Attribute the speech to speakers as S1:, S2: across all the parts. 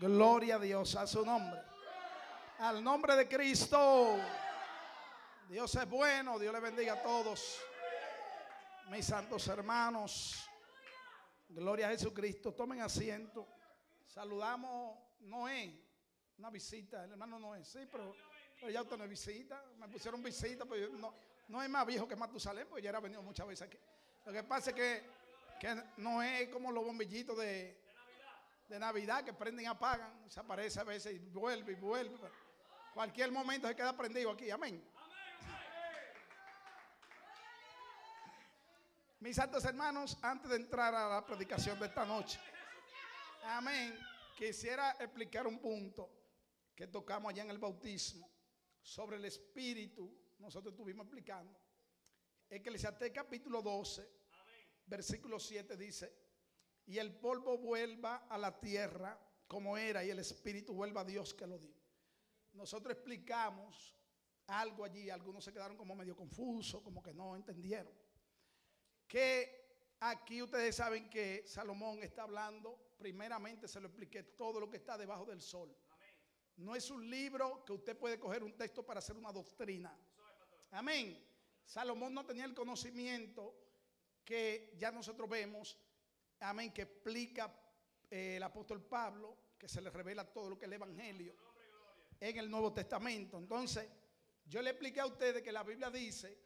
S1: Gloria a Dios, a su nombre. Al nombre de Cristo. Dios es bueno, Dios le bendiga a todos. Mis santos hermanos. Gloria a Jesucristo. Tomen asiento. Saludamos Noé. Una visita, el hermano Noé. Sí, pero, ya usted no visita. Me pusieron visita, pero no, no es más viejo que Matusalén, porque ya era venido muchas veces aquí. Lo que pasa es que, que Noé es como los bombillitos de, de Navidad que prenden y apagan, se aparece a veces y vuelve y vuelve. Cualquier momento se queda prendido aquí, amén. Mis santos hermanos, antes de entrar a la predicación de esta noche, amén, quisiera explicar un punto que tocamos allá en el bautismo sobre el espíritu. Nosotros estuvimos explicando. Eclesiastés capítulo 12, versículo 7 dice, y el polvo vuelva a la tierra como era y el espíritu vuelva a Dios que lo dio. Nosotros explicamos algo allí, algunos se quedaron como medio confusos, como que no entendieron. Que aquí ustedes saben que Salomón está hablando, primeramente se lo expliqué todo lo que está debajo del sol. No es un libro que usted puede coger un texto para hacer una doctrina. Amén. Salomón no tenía el conocimiento que ya nosotros vemos amén, que explica eh, el apóstol Pablo, que se le revela todo lo que es el Evangelio en el Nuevo Testamento. Entonces, yo le expliqué a ustedes que la Biblia dice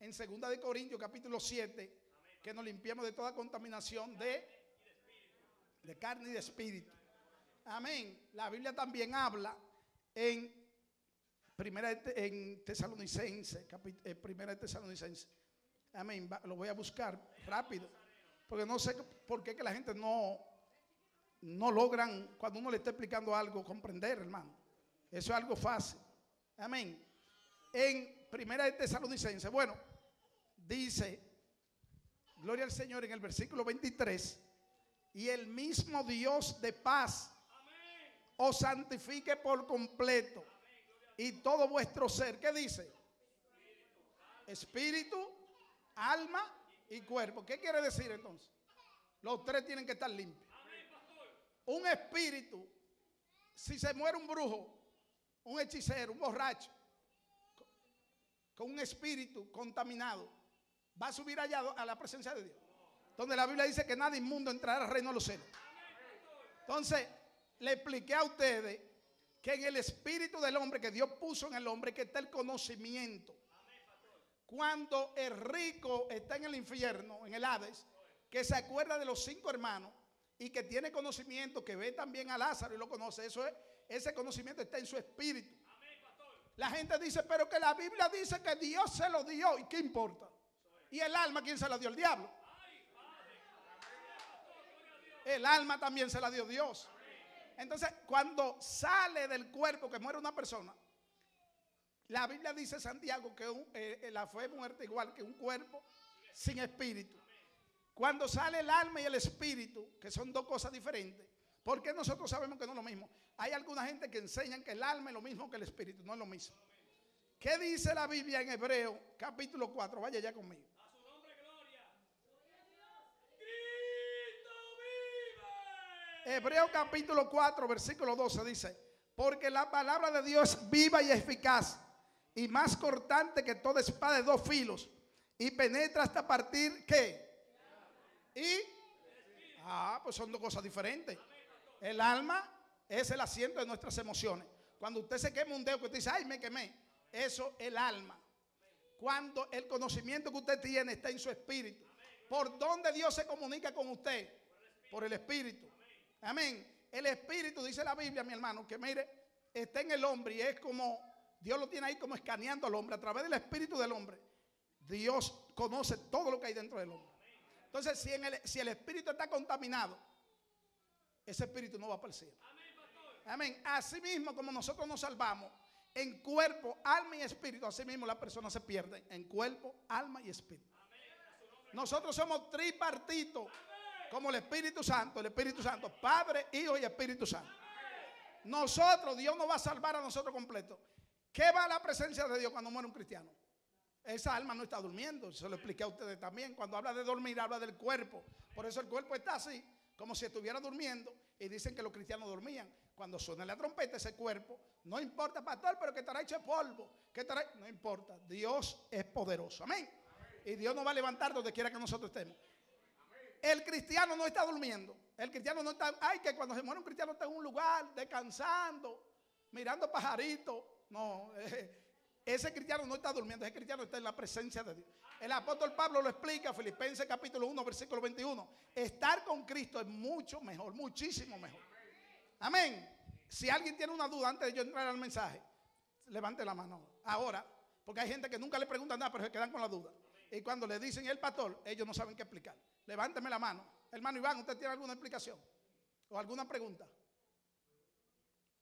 S1: en 2 de Corintios capítulo 7 que nos limpiamos de toda contaminación de, de carne y de espíritu. Amén. La Biblia también habla en primera en Tesalonicense, eh, primera de Tesalonicense. Amén. Lo voy a buscar rápido. Porque no sé por qué que la gente no, no logran, cuando uno le está explicando algo, comprender, hermano. Eso es algo fácil. Amén. En Primera de Tesalonicense, bueno, dice, gloria al Señor en el versículo 23, y el mismo Dios de paz os santifique por completo y todo vuestro ser. ¿Qué dice? Espíritu, alma y cuerpo. ¿Qué quiere decir entonces? Los tres tienen que estar limpios. Un espíritu, si se muere un brujo, un hechicero, un borracho, con un espíritu contaminado, va a subir allá a la presencia de Dios. Donde la Biblia dice que nada inmundo entrará al reino de los cielos. Entonces, le expliqué a ustedes que en el espíritu del hombre que Dios puso en el hombre que está el conocimiento. Cuando el rico está en el infierno, en el Hades, que se acuerda de los cinco hermanos y que tiene conocimiento, que ve también a Lázaro y lo conoce, eso es, ese conocimiento está en su espíritu. La gente dice, pero que la Biblia dice que Dios se lo dio, ¿y qué importa? ¿Y el alma quién se la dio? El diablo. El alma también se la dio Dios. Entonces, cuando sale del cuerpo que muere una persona, la Biblia dice, Santiago, que eh, eh, la fe muerta igual que un cuerpo sin espíritu. Cuando sale el alma y el espíritu, que son dos cosas diferentes, ¿por qué nosotros sabemos que no es lo mismo? Hay alguna gente que enseñan que el alma es lo mismo que el espíritu, no es lo mismo. ¿Qué dice la Biblia en Hebreo capítulo 4? Vaya ya conmigo. A su nombre, gloria. Hebreo capítulo 4, versículo 12 dice, porque la palabra de Dios es viva y eficaz y más cortante que toda espada de dos filos y penetra hasta partir qué? Y ah, pues son dos cosas diferentes. El alma es el asiento de nuestras emociones. Cuando usted se quema un dedo que usted dice, ay, me quemé, eso es el alma. Cuando el conocimiento que usted tiene está en su espíritu. ¿Por dónde Dios se comunica con usted? Por el espíritu. Amén. El espíritu, dice la Biblia, mi hermano, que mire, está en el hombre y es como Dios lo tiene ahí como escaneando al hombre a través del espíritu del hombre. Dios conoce todo lo que hay dentro del hombre. Entonces, si, el, si el espíritu está contaminado, ese espíritu no va para el cielo. Amén. Así mismo como nosotros nos salvamos en cuerpo, alma y espíritu, así mismo la persona se pierde en cuerpo, alma y espíritu. Nosotros somos tripartitos, como el Espíritu Santo, el Espíritu Santo, Padre, Hijo y Espíritu Santo. Nosotros, Dios nos va a salvar a nosotros completo. ¿Qué va a la presencia de Dios cuando muere un cristiano? Esa alma no está durmiendo. Se lo expliqué a ustedes también. Cuando habla de dormir, habla del cuerpo. Por eso el cuerpo está así. como si estuviera durmiendo y dicen que los cristianos dormían. Cuando suena la trompeta, ese cuerpo, no importa, pastor, pero que estará hecho polvo, que estará, no importa, Dios es poderoso, amén. Y Dios nos va a levantar donde quiera que nosotros estemos. El cristiano no está durmiendo. El cristiano no está, ay, que cuando se muere un cristiano está en un lugar descansando, mirando pajaritos. No, ese cristiano no está durmiendo, ese cristiano está en la presencia de Dios. El apóstol Pablo lo explica, Filipenses capítulo 1, versículo 21. Estar con Cristo es mucho mejor, muchísimo mejor. Amén. Si alguien tiene una duda antes de yo entrar al mensaje, levante la mano. Ahora, porque hay gente que nunca le pregunta nada, pero se quedan con la duda. Y cuando le dicen el pastor, ellos no saben qué explicar. Levánteme la mano. Hermano Iván, ¿usted tiene alguna explicación? ¿O alguna pregunta?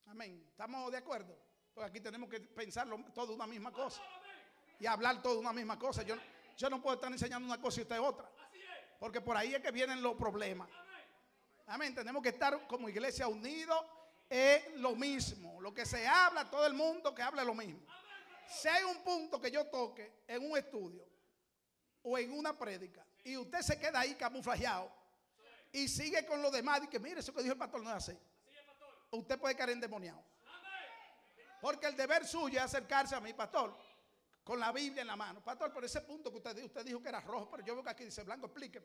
S1: Amén. ¿Estamos de acuerdo? Porque aquí tenemos que pensarlo todo una misma cosa. Y hablar todo una misma cosa. Yo, yo no puedo estar enseñando una cosa y usted otra. Porque por ahí es que vienen los problemas. Amén. Tenemos que estar como iglesia unidos en lo mismo. Lo que se habla, todo el mundo que hable lo mismo. Si hay un punto que yo toque en un estudio o en una prédica y usted se queda ahí camuflajeado y sigue con lo demás y que mire eso que dijo el pastor no es así. Usted puede caer endemoniado. Porque el deber suyo es acercarse a mi pastor con la Biblia en la mano. Pastor, por ese punto que usted dijo, usted dijo que era rojo, pero yo veo que aquí dice blanco, explíqueme.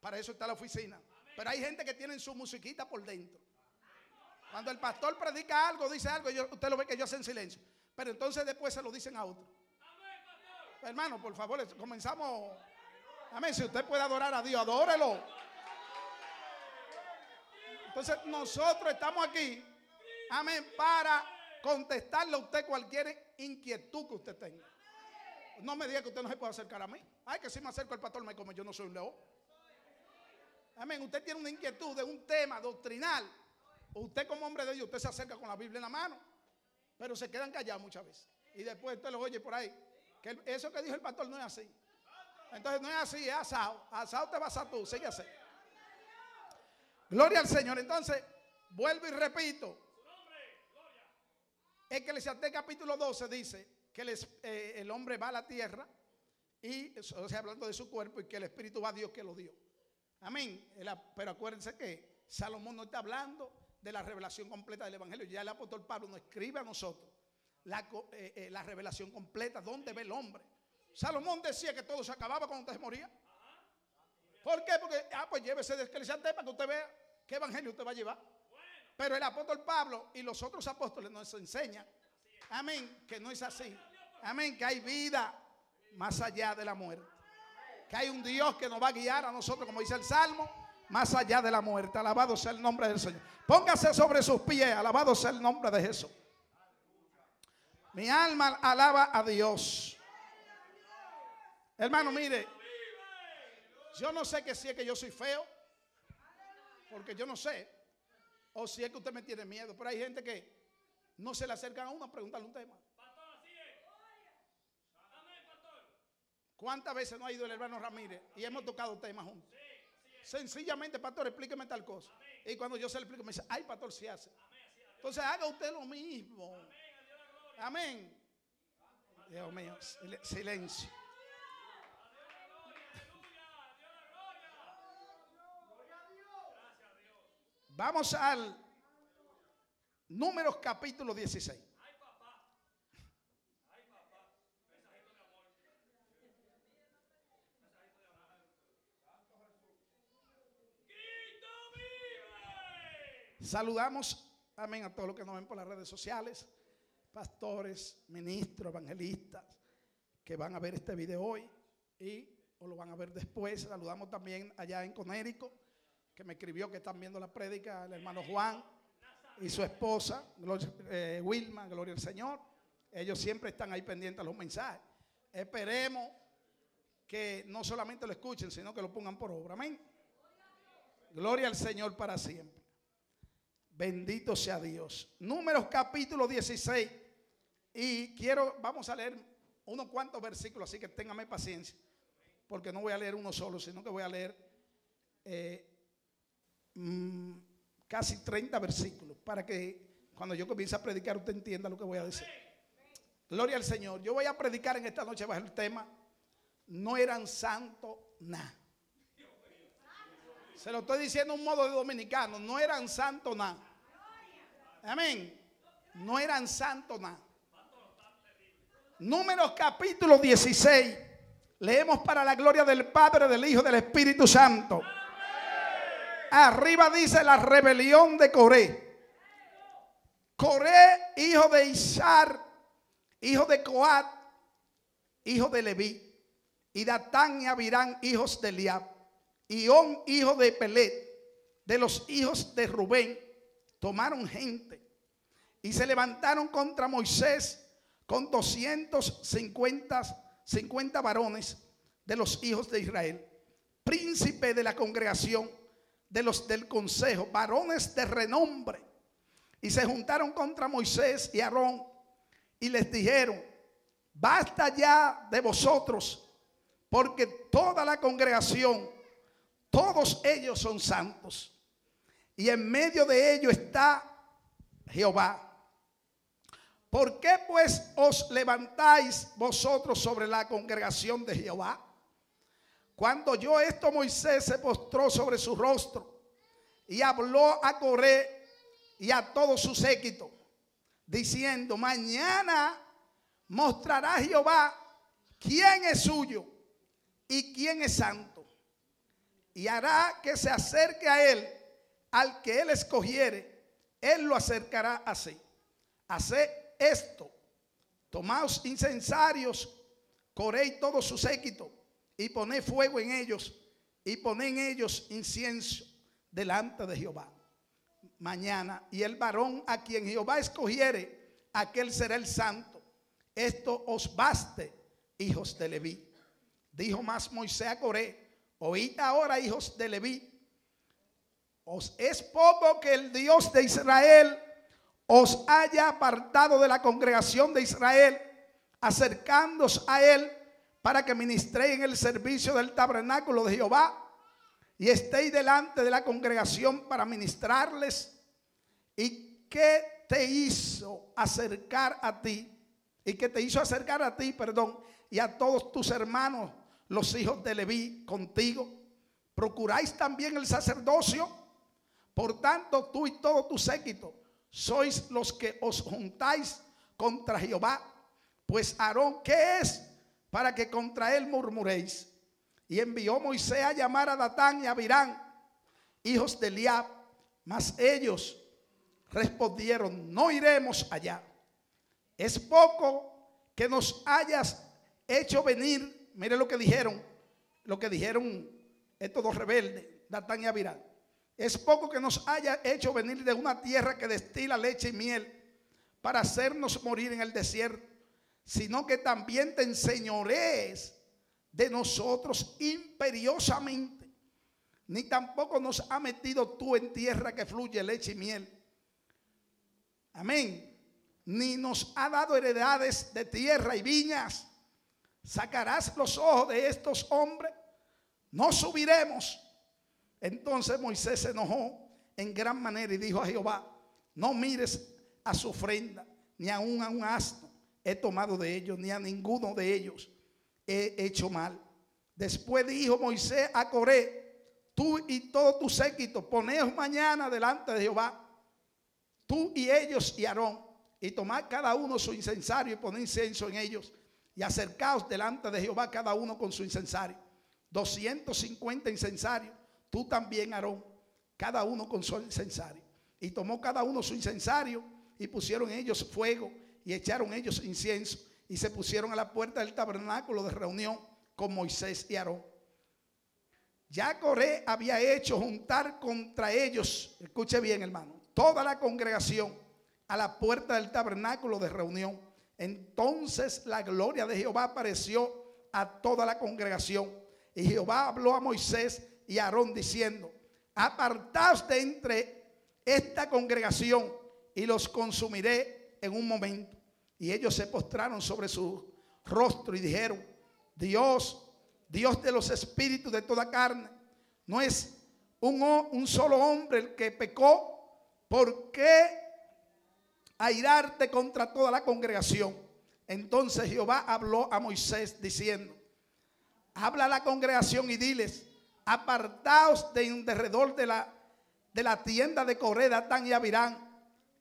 S1: Para eso está la oficina. Pero hay gente que tiene su musiquita por dentro. Cuando el pastor predica algo, dice algo, usted lo ve que ellos hacen silencio. Pero entonces después se lo dicen a otro. Hermano, por favor, comenzamos. Amén. Si usted puede adorar a Dios, adórelo. Entonces nosotros estamos aquí, amén, para contestarle a usted cualquier inquietud que usted tenga. No me diga que usted no se puede acercar a mí. Ay, que si me acerco al pastor me come, yo no soy un león. Amén. Usted tiene una inquietud de un tema doctrinal. Usted como hombre de Dios, usted se acerca con la Biblia en la mano, pero se quedan callados muchas veces. Y después usted lo oye por ahí. Que eso que dijo el pastor no es así. Entonces no es así, es asado. Asado te vas a tú, sigue así. Gloria al Señor. Entonces, vuelvo y repito. Eclesiastés capítulo 12 dice que eh, el, hombre va a la tierra y, o sea, hablando de su cuerpo y que el Espíritu va a Dios que lo dio. Amén. Pero acuérdense que Salomón no está hablando de la revelación completa del Evangelio. Ya el apóstol Pablo nos escribe a nosotros la, eh, eh, la revelación completa, ¿dónde ve el hombre? Salomón decía que todo se acababa cuando usted moría. ¿Por qué? Porque, ah, pues llévese de Eclesiastés para que usted vea qué evangelio usted va a llevar. Pero el apóstol Pablo y los otros apóstoles nos enseñan, amén, que no es así. Amén, que hay vida más allá de la muerte. Que hay un Dios que nos va a guiar a nosotros, como dice el Salmo, más allá de la muerte. Alabado sea el nombre del Señor. Póngase sobre sus pies, alabado sea el nombre de Jesús. Mi alma alaba a Dios. Hermano, mire, yo no sé que si es que yo soy feo, porque yo no sé, o si es que usted me tiene miedo, pero hay gente que no se le acercan a uno a preguntarle un tema. ¿Cuántas veces no ha ido el hermano Ramírez y hemos tocado temas juntos? Sencillamente, pastor, explíqueme tal cosa. Y cuando yo se le explico, me dice, ay, pastor, si hace. Entonces haga usted lo mismo. Amén. Dios mío, silencio. Vamos al Números capítulo 16. Saludamos, amén, a todos los que nos ven por las redes sociales, pastores, ministros, evangelistas, que van a ver este video hoy y o lo van a ver después. Saludamos también allá en Conérico, que me escribió que están viendo la prédica, el hermano Juan y su esposa, eh, Wilma, gloria al Señor. Ellos siempre están ahí pendientes a los mensajes. Esperemos que no solamente lo escuchen, sino que lo pongan por obra. Amén. Gloria al Señor para siempre. Bendito sea Dios. Números capítulo 16. Y quiero, vamos a leer unos cuantos versículos, así que téngame paciencia. Porque no voy a leer uno solo, sino que voy a leer eh, mm, casi 30 versículos. Para que cuando yo comience a predicar usted entienda lo que voy a decir. Gloria al Señor. Yo voy a predicar en esta noche bajo el tema. No eran santos nada. Se lo estoy diciendo un modo de dominicano. No eran santos nada. Amén. No eran santos nada. Números capítulo 16. Leemos para la gloria del Padre, del Hijo del Espíritu Santo. Arriba dice la rebelión de Coré. Coré, hijo de Isar, hijo de Coat, hijo de Leví. Y Datán y Abirán, hijos de Eliab. Y On, hijo de Pelet, de los hijos de Rubén, tomaron gente y se levantaron contra Moisés con 250 50 varones de los hijos de Israel, príncipe de la congregación, de los del consejo, varones de renombre. Y se juntaron contra Moisés y Aarón y les dijeron, basta ya de vosotros, porque toda la congregación, todos ellos son santos. Y en medio de ellos está Jehová. ¿Por qué pues os levantáis vosotros sobre la congregación de Jehová? Cuando yo esto Moisés se postró sobre su rostro y habló a Coré y a todo su séquito, diciendo, mañana mostrará Jehová quién es suyo y quién es santo. Y hará que se acerque a él, al que él escogiere, él lo acercará así. Hace esto, tomaos incensarios, coréis todo su séquito y poned fuego en ellos y poned en ellos incienso delante de Jehová. Mañana, y el varón a quien Jehová escogiere, aquel será el santo. Esto os baste, hijos de Leví. Dijo más Moisés a Coré, oíd ahora, hijos de Leví. Os es poco que el Dios de Israel os haya apartado de la congregación de Israel, acercándos a él para que ministréis en el servicio del tabernáculo de Jehová y estéis delante de la congregación para ministrarles. ¿Y qué te hizo acercar a ti? ¿Y qué te hizo acercar a ti, perdón, y a todos tus hermanos, los hijos de Leví, contigo? ¿Procuráis también el sacerdocio? Por tanto, tú y todo tu séquito sois los que os juntáis contra Jehová. Pues Aarón, ¿qué es? Para que contra él murmuréis. Y envió Moisés a llamar a Datán y a Virán, hijos de Eliab. Mas ellos respondieron, no iremos allá. Es poco que nos hayas hecho venir. Mire lo que dijeron, lo que dijeron estos dos rebeldes, Datán y Abirán. Es poco que nos haya hecho venir de una tierra que destila leche y miel para hacernos morir en el desierto, sino que también te enseñorees de nosotros imperiosamente. Ni tampoco nos ha metido tú en tierra que fluye leche y miel. Amén. Ni nos ha dado heredades de tierra y viñas. Sacarás los ojos de estos hombres. No subiremos entonces Moisés se enojó en gran manera y dijo a Jehová, no mires a su ofrenda, ni aun a un asno he tomado de ellos, ni a ninguno de ellos he hecho mal. Después dijo Moisés a Coré, tú y todo tu séquito, poneos mañana delante de Jehová, tú y ellos y Aarón, y tomad cada uno su incensario y poned incienso en ellos, y acercaos delante de Jehová cada uno con su incensario. 250 incensarios Tú también, Aarón, cada uno con su incensario. Y tomó cada uno su incensario y pusieron ellos fuego y echaron ellos incienso y se pusieron a la puerta del tabernáculo de reunión con Moisés y Aarón. Ya Coré había hecho juntar contra ellos, escuche bien hermano, toda la congregación a la puerta del tabernáculo de reunión. Entonces la gloria de Jehová apareció a toda la congregación. Y Jehová habló a Moisés y Aarón diciendo, apartaos de entre esta congregación y los consumiré en un momento. Y ellos se postraron sobre su rostro y dijeron, Dios, Dios de los espíritus de toda carne, no es un, un solo hombre el que pecó, ¿por qué airarte contra toda la congregación? Entonces Jehová habló a Moisés diciendo, habla a la congregación y diles, apartaos de un derredor de la, de la tienda de Coré, Datán y Abirán.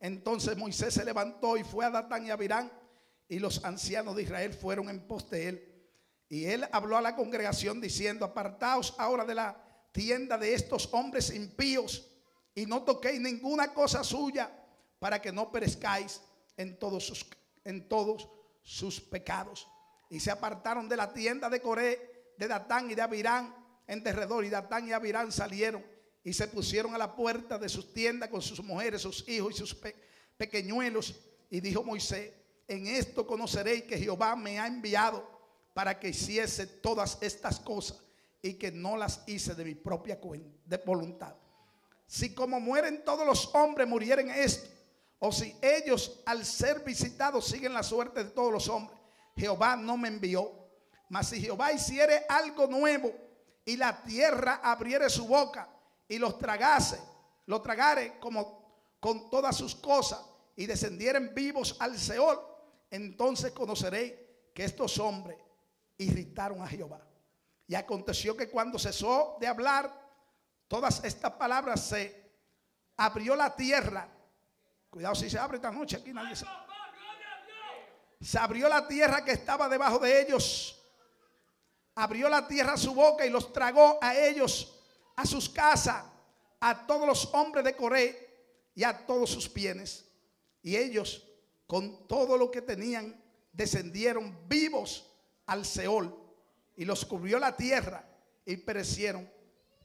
S1: Entonces Moisés se levantó y fue a Datán y Abirán y los ancianos de Israel fueron en pos de él. Y él habló a la congregación diciendo, apartaos ahora de la tienda de estos hombres impíos y no toquéis ninguna cosa suya para que no perezcáis en todos sus, en todos sus pecados. Y se apartaron de la tienda de Coré, de Datán y de Abirán en derredor. Y Datán y Abirán salieron y se pusieron a la puerta de sus tiendas con sus mujeres, sus hijos y sus pequeñuelos. Y dijo Moisés, en esto conoceréis que Jehová me ha enviado para que hiciese todas estas cosas y que no las hice de mi propia voluntad. Si como mueren todos los hombres murieren esto, o si ellos al ser visitados siguen la suerte de todos los hombres, Jehová no me envió. Mas si Jehová hiciere algo nuevo y la tierra abriere su boca y los tragase, lo tragare como con todas sus cosas y descendieren vivos al Seol, entonces conoceréis que estos hombres irritaron a Jehová. Y aconteció que cuando cesó de hablar todas estas palabras, se abrió la tierra. Cuidado si se abre esta noche, aquí nadie se... Se abrió la tierra que estaba debajo de ellos. Abrió la tierra su boca y los tragó a ellos a sus casas, a todos los hombres de Coré y a todos sus bienes. Y ellos, con todo lo que tenían, descendieron vivos al Seol y los cubrió la tierra y perecieron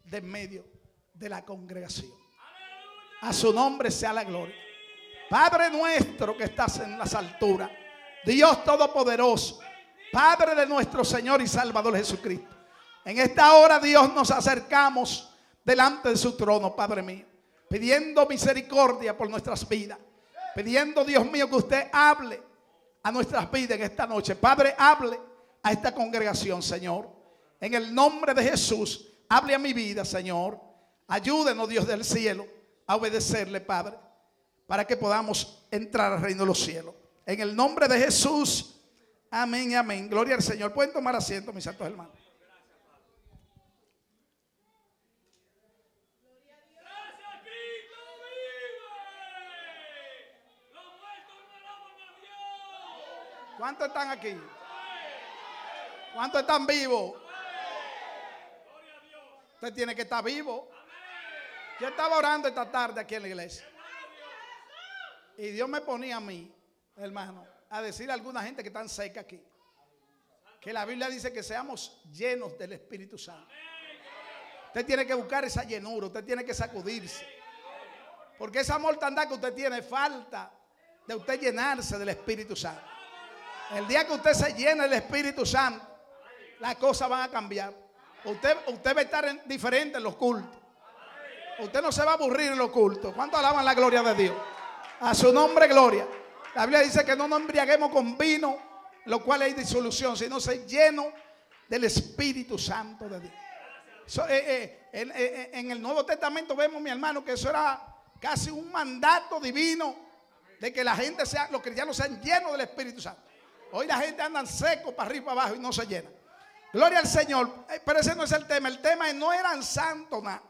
S1: de medio de la congregación. A su nombre sea la gloria. Padre nuestro que estás en las alturas, Dios Todopoderoso, Padre de nuestro Señor y Salvador Jesucristo. En esta hora, Dios, nos acercamos delante de su trono, Padre mío, pidiendo misericordia por nuestras vidas, pidiendo, Dios mío, que usted hable a nuestras vidas en esta noche. Padre, hable a esta congregación, Señor. En el nombre de Jesús, hable a mi vida, Señor. Ayúdenos, Dios del cielo, a obedecerle, Padre, para que podamos entrar al reino de los cielos. En el nombre de Jesús, amén, amén. Gloria al Señor. Pueden tomar asiento, mis santos hermanos. ¿Cuántos están aquí? ¿Cuántos están vivos? Usted tiene que estar vivo. Yo estaba orando esta tarde aquí en la iglesia. Y Dios me ponía a mí, hermano, a decirle a alguna gente que están seca aquí. Que la Biblia dice que seamos llenos del Espíritu Santo. Usted tiene que buscar esa llenura, usted tiene que sacudirse. Porque esa mortandad que usted tiene falta de usted llenarse del Espíritu Santo. El día que usted se llene del Espíritu Santo, las cosas van a cambiar. Usted, usted va a estar diferente en los cultos. Usted no se va a aburrir en los cultos. ¿Cuánto alaban la gloria de Dios? A su nombre, gloria. La Biblia dice que no nos embriaguemos con vino, lo cual hay disolución, sino se lleno del Espíritu Santo de Dios. Eh, eh, eh, en el Nuevo Testamento vemos, mi hermano, que eso era casi un mandato divino de que la gente sea, los cristianos sean llenos del Espíritu Santo. Hoy la gente anda seco para arriba y para abajo y no se llena. Gloria al Señor. Eh, pero ese no es el tema. El tema es no eran santos nada.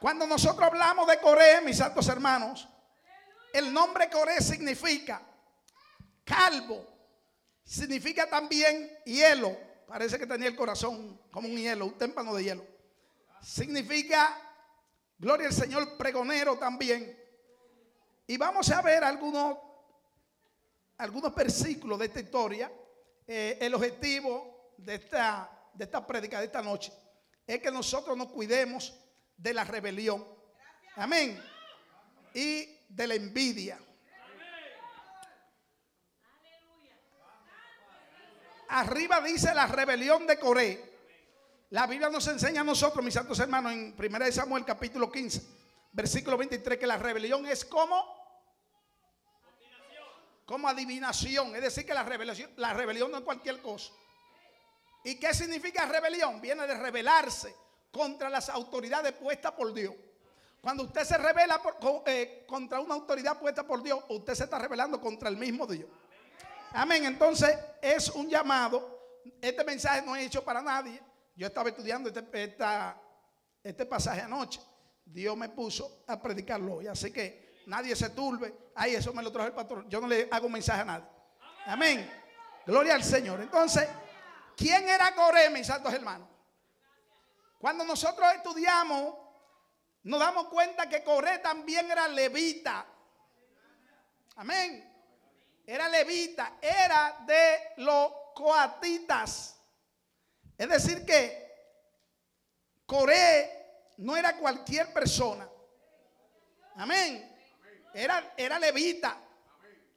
S1: Cuando nosotros hablamos de Coré, mis santos hermanos, el nombre Coré significa calvo. Significa también hielo. Parece que tenía el corazón como un hielo, un témpano de hielo. Significa, gloria al Señor, pregonero también. Y vamos a ver algunos algunos versículos de esta historia, eh, el objetivo de esta, de esta prédica de esta noche es que nosotros nos cuidemos de la rebelión. Amén. Y de la envidia. Arriba dice la rebelión de Coré. La Biblia nos enseña a nosotros, mis santos hermanos, en 1 Samuel capítulo 15, versículo 23, que la rebelión es como como adivinación. Es decir, que la rebelión, la rebelión no es cualquier cosa. ¿Y qué significa rebelión? Viene de rebelarse contra las autoridades puestas por Dios. Cuando usted se revela eh, contra una autoridad puesta por Dios, usted se está rebelando contra el mismo Dios. Amén. Entonces es un llamado. Este mensaje no es hecho para nadie. yo estaba estudiando este, este pasaje anoche. Dios me puso a predicarlo hoy. Así que nadie se turbe. Ay, eso me lo trajo el pastor. Yo no le hago mensaje a nadie. Amén. Gloria al Señor. Entonces, ¿quién era Coré, mis santos hermanos? Cuando nosotros estudiamos, nos damos cuenta que Coré también era levita. Amén. Era levita, era de los coatitas. Es decir, que Coré no era cualquier persona. Amén. Era, era levita.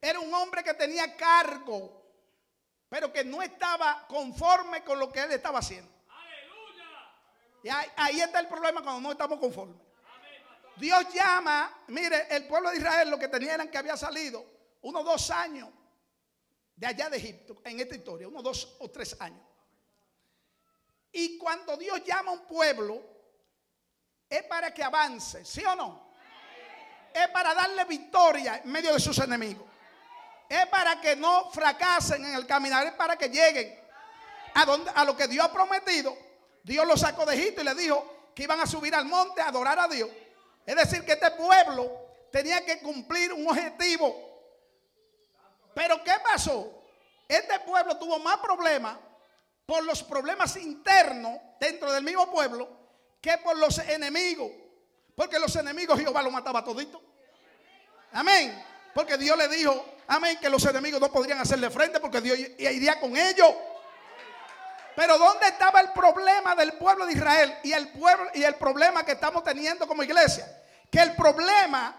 S1: Era un hombre que tenía cargo, pero que no estaba conforme con lo que él estaba haciendo. Y ahí, ahí está el problema cuando no estamos conformes. Dios llama, mire, el pueblo de Israel lo que tenía eran que había salido unos dos años de allá de Egipto, en esta historia, unos dos o tres años. Y cuando Dios llama a un pueblo, es para que avance, ¿sí o no? Es para darle victoria en medio de sus enemigos. Es para que no fracasen en el caminar, es para que lleguen a, donde, a lo que Dios ha prometido. Dios los sacó de Egipto y le dijo que iban a subir al monte a adorar a Dios. Es decir, que este pueblo tenía que cumplir un objetivo. Pero ¿qué pasó? Este pueblo tuvo más problemas por los problemas internos dentro del mismo pueblo que por los enemigos. Porque los enemigos Jehová los mataba todito. Amén. Porque Dios le dijo, amén, que los enemigos no podrían hacerle frente porque Dios iría con ellos. Pero ¿dónde estaba el problema del pueblo de Israel y el pueblo y el problema que estamos teniendo como iglesia? Que el problema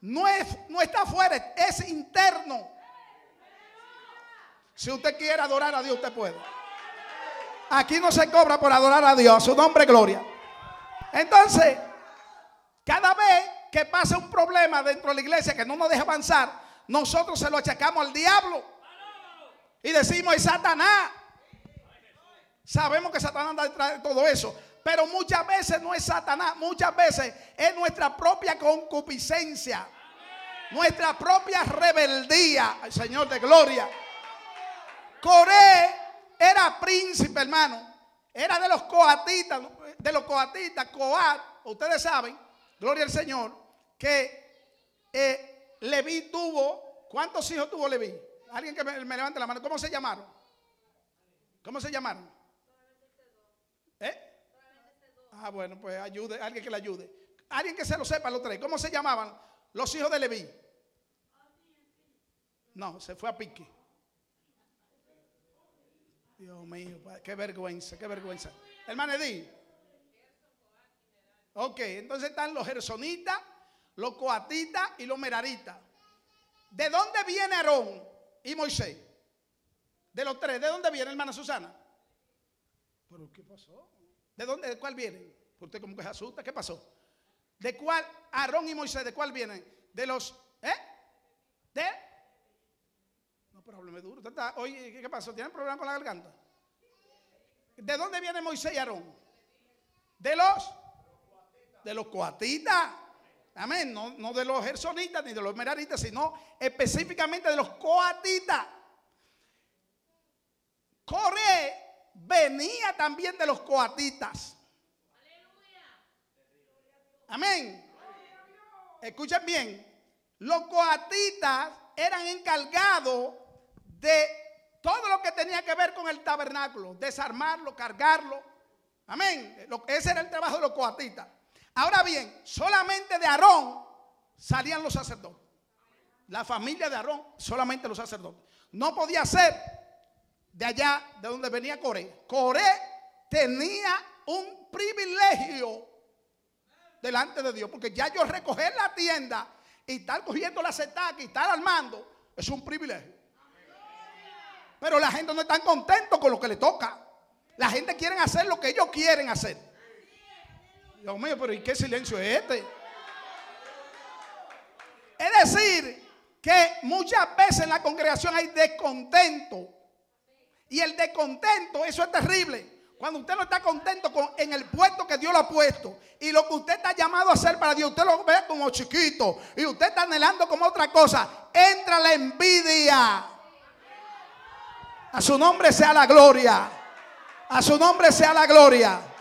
S1: no es no está afuera, es interno. Si usted quiere adorar a Dios, usted puede. Aquí no se cobra por adorar a Dios, a su nombre gloria. Entonces, cada vez que pasa un problema dentro de la iglesia que no nos deja avanzar, nosotros se lo achacamos al diablo. Y decimos, es Satanás. Sabemos que Satanás anda detrás de todo eso. Pero muchas veces no es Satanás, muchas veces es nuestra propia concupiscencia, nuestra propia rebeldía, al Señor de gloria. Coré era príncipe, hermano. Era de los coatitas, de los coatitas, coat. Ustedes saben, gloria al Señor, que eh, Leví tuvo, ¿cuántos hijos tuvo Leví? Alguien que me, levante la mano. ¿Cómo se llamaron? ¿Cómo se llamaron? ¿Eh? Ah, bueno, pues ayude, alguien que le ayude. Alguien que se lo sepa los tres. ¿Cómo se llamaban los hijos de Leví? No, se fue a pique. Dios mío, qué vergüenza, qué vergüenza. Hermano Edí. Ok, entonces están los gersonitas, los coatitas y los meraritas. ¿De dónde viene Aarón y Moisés? De los tres, ¿de dónde viene, hermana Susana? ¿Pero qué pasó? ¿De dónde, de cuál vienen? Usted como que se asusta, ¿qué pasó? ¿De cuál, Aarón y Moisés, de cuál vienen? De los, ¿eh? ¿De? No, pero hábleme duro. Usted está- oye, ¿qué pasó? ¿Tienen problema con la garganta? ¿De dónde viene Moisés y Aarón? De los, de los coatitas. Amén. No, no de los gersonitas ni de los meraritas, sino específicamente de los coatitas. Coré venía también de los coatitas. Amén. Escuchen bien. Los coatitas eran encargados de todo lo que tenía que ver con el tabernáculo, desarmarlo, cargarlo. Amén. Ese era el trabajo de los coatitas. Ahora bien, solamente de Aarón salían los sacerdotes. La familia de Aarón, solamente los sacerdotes. No podía ser de allá de donde venía Coré. Coré tenía un privilegio delante de Dios, porque ya yo recoger la tienda y estar cogiendo la setaca y estar armando es un privilegio. Pero la gente no está contento con lo que le toca. La gente quiere hacer lo que ellos quieren hacer. Dios mío, pero ¿y qué silencio es este? Es decir, que muchas veces en la congregación hay descontento. Y el descontento, eso es terrible. Cuando usted no está contento con, en el puesto que Dios lo ha puesto y lo que usted está llamado a hacer para Dios, usted lo ve como chiquito y usted está anhelando como otra cosa, entra la envidia. A su nombre sea la gloria. A su nombre sea la gloria.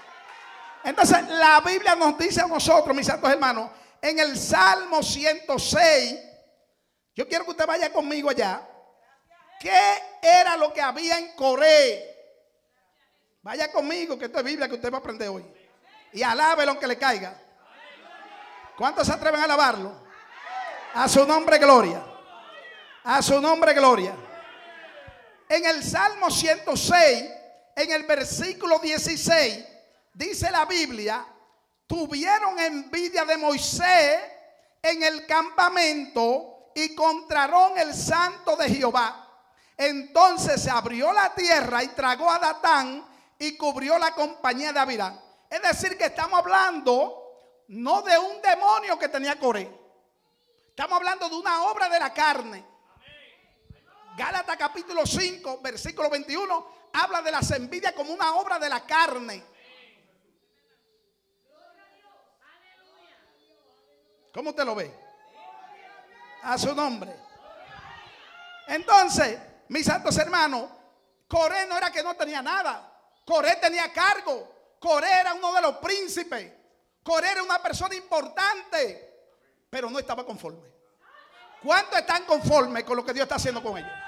S1: Entonces la Biblia nos dice a nosotros, mis santos hermanos, en el Salmo 106, yo quiero que usted vaya conmigo allá. ¿Qué era lo que había en Coré? Vaya conmigo, que esto es Biblia que usted va a aprender hoy. Y alábelo aunque le caiga. ¿Cuántos se atreven a alabarlo? A su nombre, gloria. A su nombre, gloria. En el Salmo 106, en el versículo 16, dice la Biblia, tuvieron envidia de Moisés en el campamento y contraron el santo de Jehová. Entonces se abrió la tierra y tragó a Datán y cubrió la compañía de Abirán. Es decir, que estamos hablando no de un demonio que tenía Coré. Estamos hablando de una obra de la carne. Gálatas capítulo 5, versículo 21, habla de las envidias como una obra de la carne. ¿Cómo usted lo ve? A su nombre. Entonces, mis santos hermanos, Coré no era que no tenía nada. Coré tenía cargo. Coré era uno de los príncipes. Coré era una persona importante. Pero no estaba conforme. ¿Cuántos están conformes con lo que Dios está haciendo con ellos?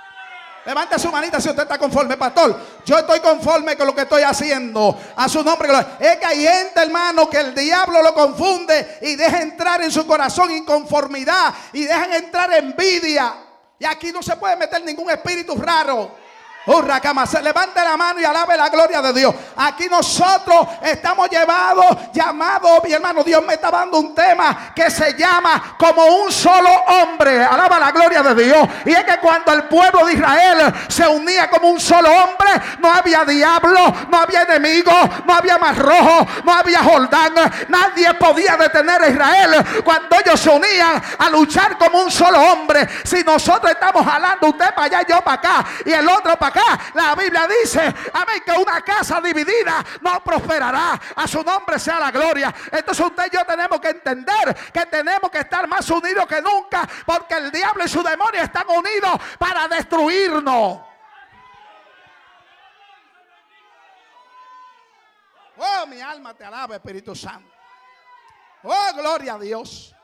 S1: Levante su manita si usted está conforme, pastor. Yo estoy conforme con lo que estoy haciendo. A su nombre. Es que hay gente, hermano, que el diablo lo confunde y deja entrar en su corazón inconformidad y dejan entrar envidia. Y aquí no se puede meter ningún espíritu raro. Hurra, se levante la mano y alabe la gloria de Dios. Aquí nosotros estamos llevados, llamados, mi hermano, Dios me está dando un tema que se llama como un solo hombre. Alaba la gloria de Dios. Y es que cuando el pueblo de Israel se unía como un solo hombre, no había diablo, no había enemigo, no había más no había Jordán. Nadie podía detener a Israel cuando ellos se unían a luchar como un solo hombre. Si nosotros estamos jalando usted para allá, yo para acá y el otro para acá la Biblia dice, amén, que una casa dividida no prosperará. A su nombre sea la gloria. Entonces usted y yo tenemos que entender que tenemos que estar más unidos que nunca, porque el diablo y su demonio están unidos para destruirnos. Oh, mi alma te alaba, Espíritu Santo. Oh, gloria a Dios.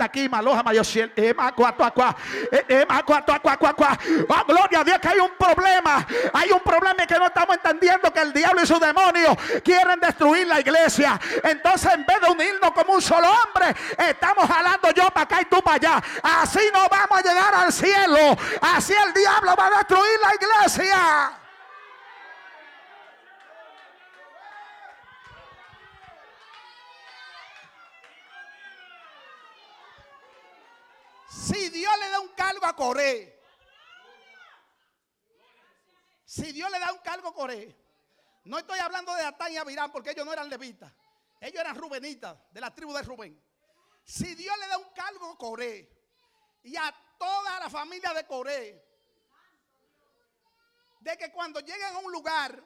S1: Aquí, maloja Oh, gloria a Dios que hay un problema. Hay un problema que no estamos entendiendo que el diablo y su demonio quieren destruir la iglesia. Entonces, en vez de unirnos como un solo hombre, estamos jalando yo para acá y tú para allá. Así no vamos a llegar al cielo. Así el diablo va a destruir la iglesia. Si Dios le da un cargo a Coré, si Dios le da un cargo a Coré, no estoy hablando de Atán y Abirán porque ellos no eran levitas, ellos eran rubenitas de la tribu de Rubén. Si Dios le da un cargo a Coré y a toda la familia de Coré, de que cuando lleguen a un lugar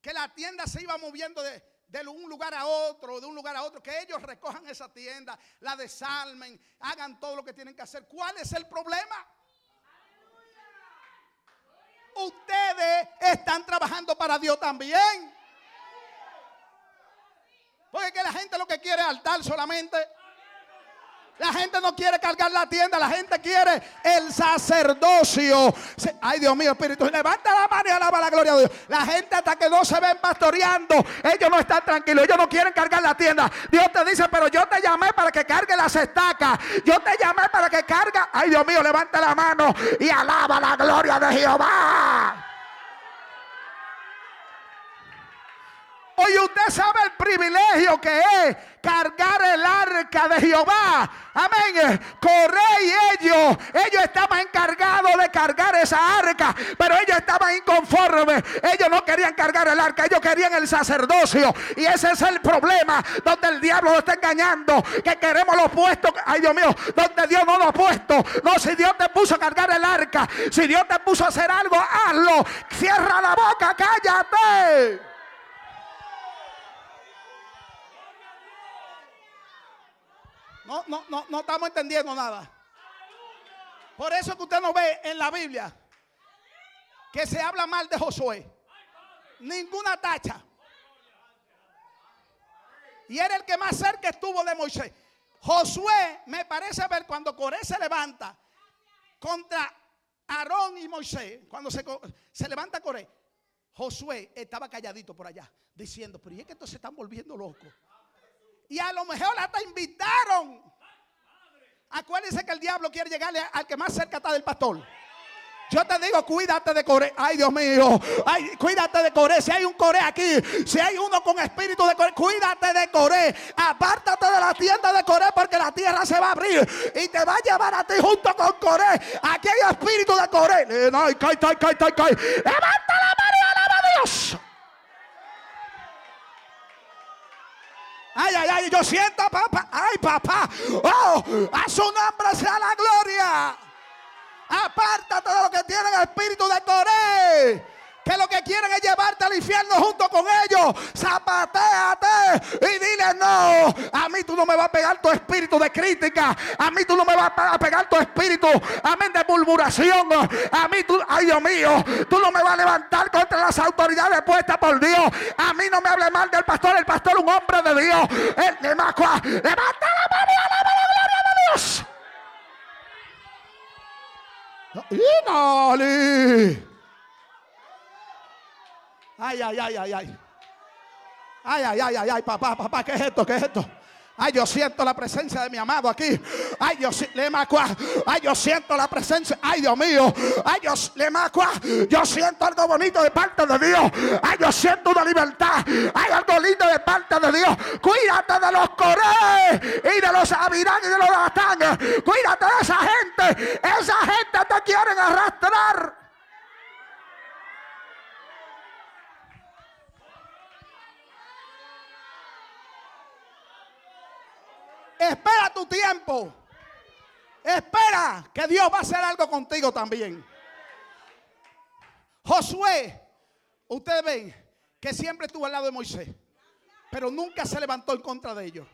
S1: que la tienda se iba moviendo de, de un lugar a otro, de un lugar a otro, que ellos recojan esa tienda, la desalmen, hagan todo lo que tienen que hacer. ¿Cuál es el problema? Ustedes están trabajando para Dios también. Porque que la gente lo que quiere es altar solamente. La gente no quiere cargar la tienda, la gente quiere el sacerdocio. Ay, Dios mío, Espíritu, levanta la mano y alaba la gloria de Dios. La gente hasta que no se ven pastoreando, ellos no están tranquilos, ellos no quieren cargar la tienda. Dios te dice, pero yo te llamé para que cargue las estacas. Yo te llamé para que carga. Ay, Dios mío, levanta la mano y alaba la gloria de Jehová. Hoy usted sabe el privilegio que es cargar el arca de Jehová. Amén. Corre y ellos, ellos estaban encargados de cargar esa arca, pero ellos estaban inconformes. Ellos no querían cargar el arca, ellos querían el sacerdocio. Y ese es el problema donde el diablo lo está engañando. Que queremos los puestos, ay Dios mío, donde Dios no lo ha puesto. No, si Dios te puso a cargar el arca, si Dios te puso a hacer algo, hazlo. Cierra la boca, cállate. No, no, no, no estamos entendiendo nada. Por eso que usted no ve en la Biblia que se habla mal de Josué. Ninguna tacha. Y era el que más cerca estuvo de Moisés. Josué me parece ver cuando Coré se levanta contra Aarón y Moisés, cuando se, se levanta Coré, Josué estaba calladito por allá, diciendo, pero ¿y es que estos se están volviendo locos? Y a lo mejor hasta invitaron. Acuérdense que el diablo quiere llegarle al que más cerca está del pastor. Yo te digo, cuídate de Coré. Ay, Dios mío. Ay, cuídate de Coré. Si hay un Coré aquí, si hay uno con espíritu de Coré, cuídate de Coré. Apártate de la tienda de Coré porque la tierra se va a abrir y te va a llevar a ti junto con Coré. Aquí hay espíritu de Coré. Eh, no, cae, cae, cae, cae, cae. Levanta la mano alaba a Dios. Ay, ay, ay, yo siento, papá. Ay, papá. Oh, a su nombre sea la gloria. Apártate de lo que tienen el espíritu de Coré. Que lo que quieren es llevarte al infierno junto con ellos. Zapateate y dile no. A mí tú no me vas a pegar tu espíritu de crítica. A mí tú no me vas a pegar tu espíritu, amén, de murmuración. A mí tú, ay Dios mío, tú no me vas a levantar contra las autoridades puestas por Dios. A mí no me hable mal del pastor. El pastor, un hombre de Dios. El de Levanta la mano y alaba la gloria de Dios. ¡Inali! Ay, ay, ay, ay, ay. Ay, ay, ay, ay, ay, papá, papá, ¿qué es esto? ¿Qué es esto? Ay, yo siento la presencia de mi amado aquí. Ay, Dios, le Ay, yo siento la presencia. Ay, Dios mío. Ay, Dios, le Yo siento algo bonito de parte de Dios. Ay, yo siento una libertad. Hay algo lindo de parte de Dios. Cuídate de los Coré y de los Abirán y de los Datán. Cuídate de esa gente. Esa gente te quieren arrastrar. Espera tu tiempo. Espera que Dios va a hacer algo contigo también. Josué, ustedes ven que siempre estuvo al lado de Moisés, pero nunca se levantó en contra de ellos.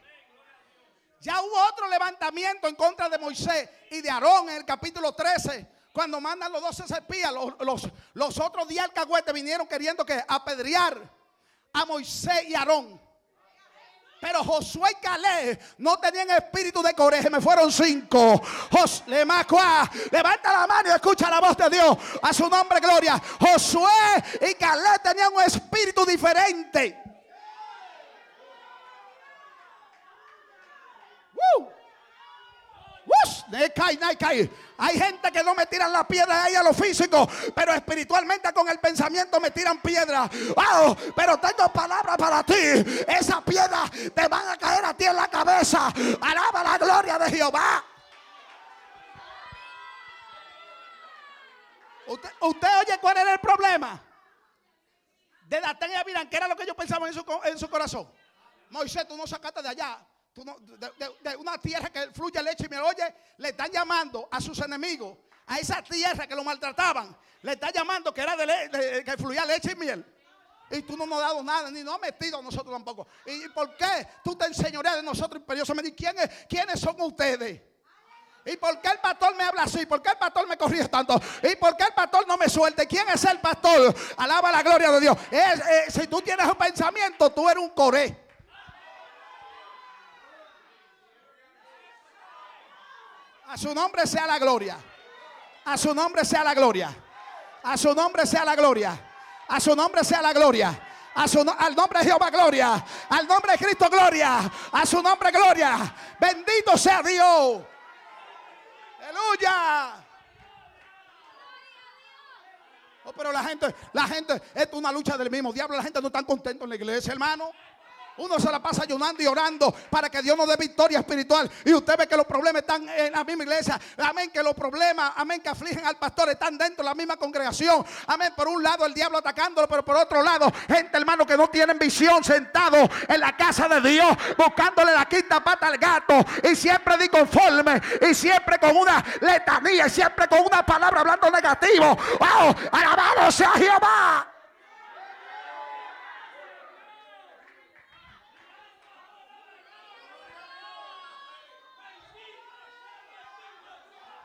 S1: Ya hubo otro levantamiento en contra de Moisés y de Aarón en el capítulo 13, cuando mandan los 12 espías, los, los, otros 10 alcahuetes vinieron queriendo que apedrear a Moisés y Aarón. Pero Josué y Caleb no tenían espíritu de coraje. Me fueron cinco. Jos, levanta la mano y escucha la voz de Dios. A su nombre, gloria. Josué y Caleb tenían un espíritu diferente. Hay gente que no me tiran la piedra ahí a lo físico, pero espiritualmente con el pensamiento me tiran piedra. Pero tengo palabras para ti. Esa piedra te van a caer a ti en la cabeza. Alaba la gloria de Jehová. Usted, oye cuál era el problema. De Datán y Abiram, que era lo que yo pensaba en su, en su corazón. Moisés, tú no sacaste de allá de, una tierra que fluye leche y miel. Oye, le están llamando a sus enemigos, a esa tierra que lo maltrataban. Le están llamando que era de, que fluía leche y miel. Y tú no nos has dado nada, ni nos has metido a nosotros tampoco. ¿Y por qué tú te enseñoreas de nosotros imperiosamente? ¿Quién ¿Quiénes son ustedes? ¿Y por qué el pastor me habla así? ¿Por qué el pastor me corrige tanto? ¿Y por qué el pastor no me suelte? ¿Quién es el pastor? Alaba la gloria de Dios. Eh, si tú tienes un pensamiento, tú eres un coré. A su nombre sea la gloria. A su nombre sea la gloria. A su nombre sea la gloria. A su nombre sea la gloria. A su, al nombre de Jehová gloria. Al nombre de Cristo gloria. A su nombre gloria. Bendito sea Dios. Aleluya. Oh, pero la gente, la gente, esto es una lucha del mismo diablo. La gente no está contenta en la iglesia, hermano. Uno se la pasa ayunando y orando para que Dios nos dé victoria espiritual. Y usted ve que los problemas están en la misma iglesia. Amén, que los problemas, amén, que afligen al pastor están dentro de la misma congregación. Amén, por un lado el diablo atacándolo, pero por otro lado, gente hermano que no tienen visión sentado en la casa de Dios, buscándole la quinta pata al gato. Y siempre conforme y siempre con una letanía, y siempre con una palabra hablando negativo. ¡Wow! Alabado sea Jehová.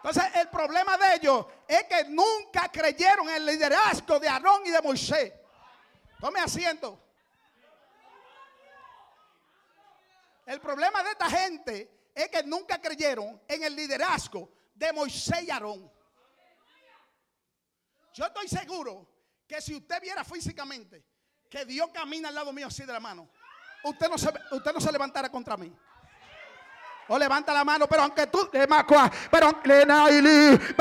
S1: Entonces, el problema de ellos es que nunca creyeron en el liderazgo de Aarón y de Moisés. Tome asiento. El problema de esta gente es que nunca creyeron en el liderazgo de Moisés y Aarón. Yo estoy seguro que si usted viera físicamente que Dios camina al lado mío así de la mano, usted no se, usted no se levantara contra mí. O levanta la mano, pero aunque tú, pero, pero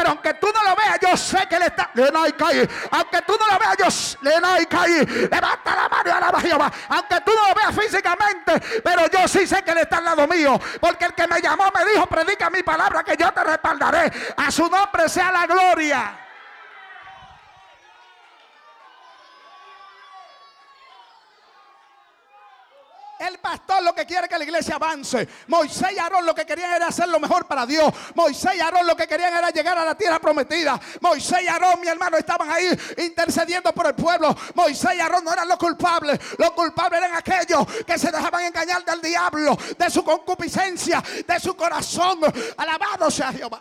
S1: aunque tú no lo veas, yo sé que le está. Aunque tú no lo veas, yo levanta la mano y alaba Jehová. Aunque tú no lo veas físicamente, pero yo sí sé que le está al lado mío. Porque el que me llamó me dijo: predica mi palabra que yo te respaldaré. A su nombre sea la gloria. El pastor lo que quiere que la iglesia avance. Moisés y Aarón lo que querían era hacer lo mejor para Dios. Moisés y Aarón lo que querían era llegar a la tierra prometida. Moisés y Aarón, mi hermano, estaban ahí intercediendo por el pueblo. Moisés y Aarón no eran los culpables. Los culpables eran aquellos que se dejaban engañar del diablo, de su concupiscencia, de su corazón. Alabado sea Jehová.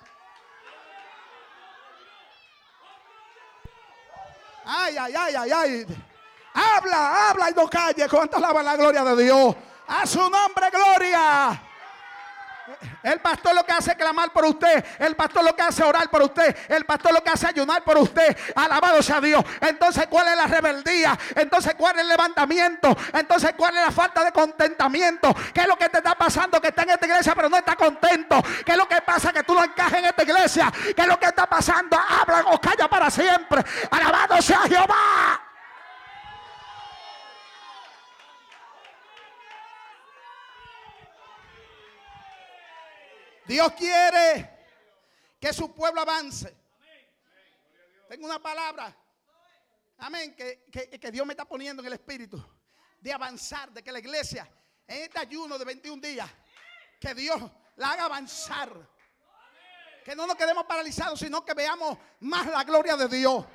S1: Ay, ay, ay, ay, ay. Habla, habla y no calle. ¿Cuánto alaba la gloria de Dios? A su nombre, gloria. El pastor lo que hace es clamar por usted. El pastor lo que hace es orar por usted. El pastor lo que hace ayunar por usted. Alabado sea Dios. Entonces, ¿cuál es la rebeldía? Entonces, ¿cuál es el levantamiento? Entonces, ¿cuál es la falta de contentamiento? ¿Qué es lo que te está pasando? Que está en esta iglesia pero no está contento. ¿Qué es lo que pasa? Que tú no encajas en esta iglesia. ¿Qué es lo que está pasando? Habla o calla para siempre. Alabado sea Jehová. Dios quiere que su pueblo avance. Tengo una palabra. Amén. Que, que, Dios me está poniendo en el espíritu. De avanzar. De que la iglesia en este ayuno de 21 días. Que Dios la haga avanzar. Que no nos quedemos paralizados. Sino que veamos más la gloria de Dios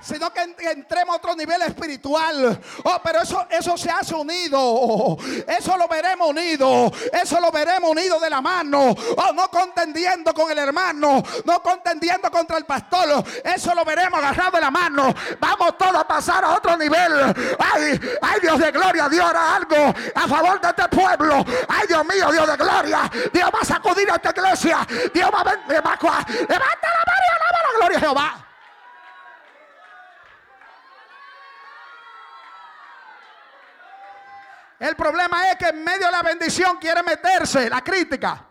S1: sino que entremos a otro nivel espiritual. Oh, pero eso, eso se hace unido. Eso lo veremos unido. Eso lo veremos unido de la mano. Oh, no contendiendo con el hermano, no contendiendo contra el pastor. Eso lo veremos agarrado de la mano. Vamos todos a pasar a otro nivel. Ay, ay, Dios de gloria, Dios hará algo a favor de este pueblo. Ay, Dios mío, Dios de gloria. Dios va a sacudir a esta iglesia. Dios va a, levanta la mano y alaba la gloria a Jehová. El problema es que en medio de la bendición quiere meterse la crítica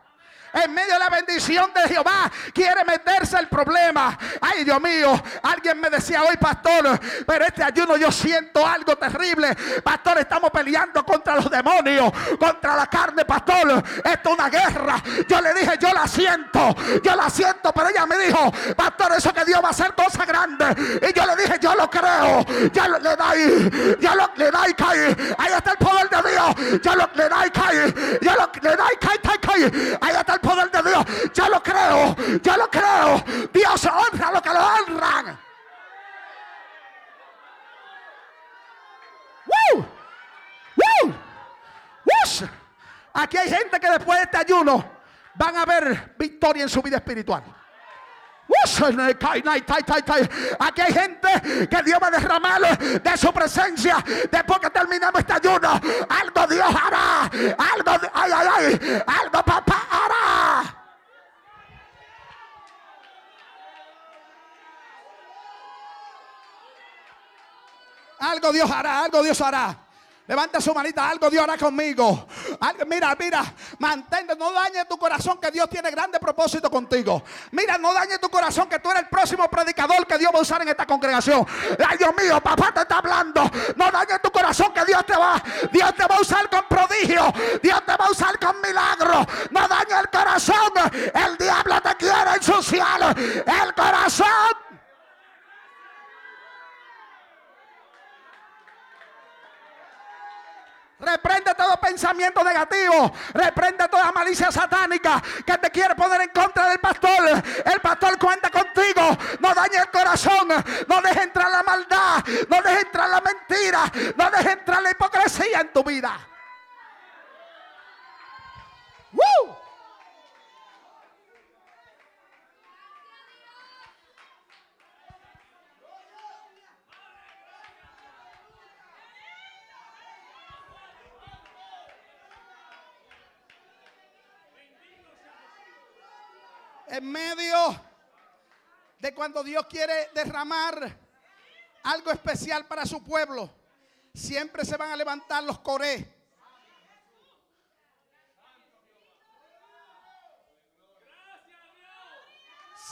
S1: en medio de la bendición de Jehová, quiere meterse el problema. Ay, Dios mío, alguien me decía hoy, pastor, pero este ayuno yo siento algo terrible. Pastor, estamos peleando contra los demonios, contra la carne, pastor. Esto es una guerra. Yo le dije, yo la siento, yo la siento, pero ella me dijo, pastor, eso que Dios va a hacer cosas grandes. Y yo le dije, yo lo creo. Ya le da y, ya lo, le da cae. Ahí está el poder de. Ya lo, le da y cae. Ya lo, le da y cae, cae, cae. Ahí está el poder de Dios. Yo lo creo, yo lo creo. Dios honra a los que lo honran. Aquí hay gente que después de este ayuno van a ver victoria en su vida espiritual. Aquí hay gente que Dios va a derramar de su presencia después que terminamos este ayuno. Algo Dios hará. Algo, ay, ay, ay, algo papá hará. Algo Dios hará, algo Dios hará. Levanta su manita, algo Dios hará conmigo. mira, mira, mantente, no dañe tu corazón que Dios tiene grande propósito contigo. Mira, no dañe tu corazón que tú eres el próximo predicador que Dios va a usar en esta congregación. Ay, Dios mío, papá te está hablando. No dañe tu corazón que Dios te va, Dios te va a usar con prodigio. Dios te va a usar con milagro. No dañe el corazón. El diablo te quiere ensuciar. El corazón Reprende todo pensamiento negativo. Reprende toda malicia satánica que te quiere poner en contra del pastor. El pastor cuenta contigo. No dañe el corazón. No deje entrar la maldad. No deje entrar la mentira. No deje entrar la hipocresía en tu vida. En medio de cuando Dios quiere derramar algo especial para su pueblo, siempre se van a levantar los coré.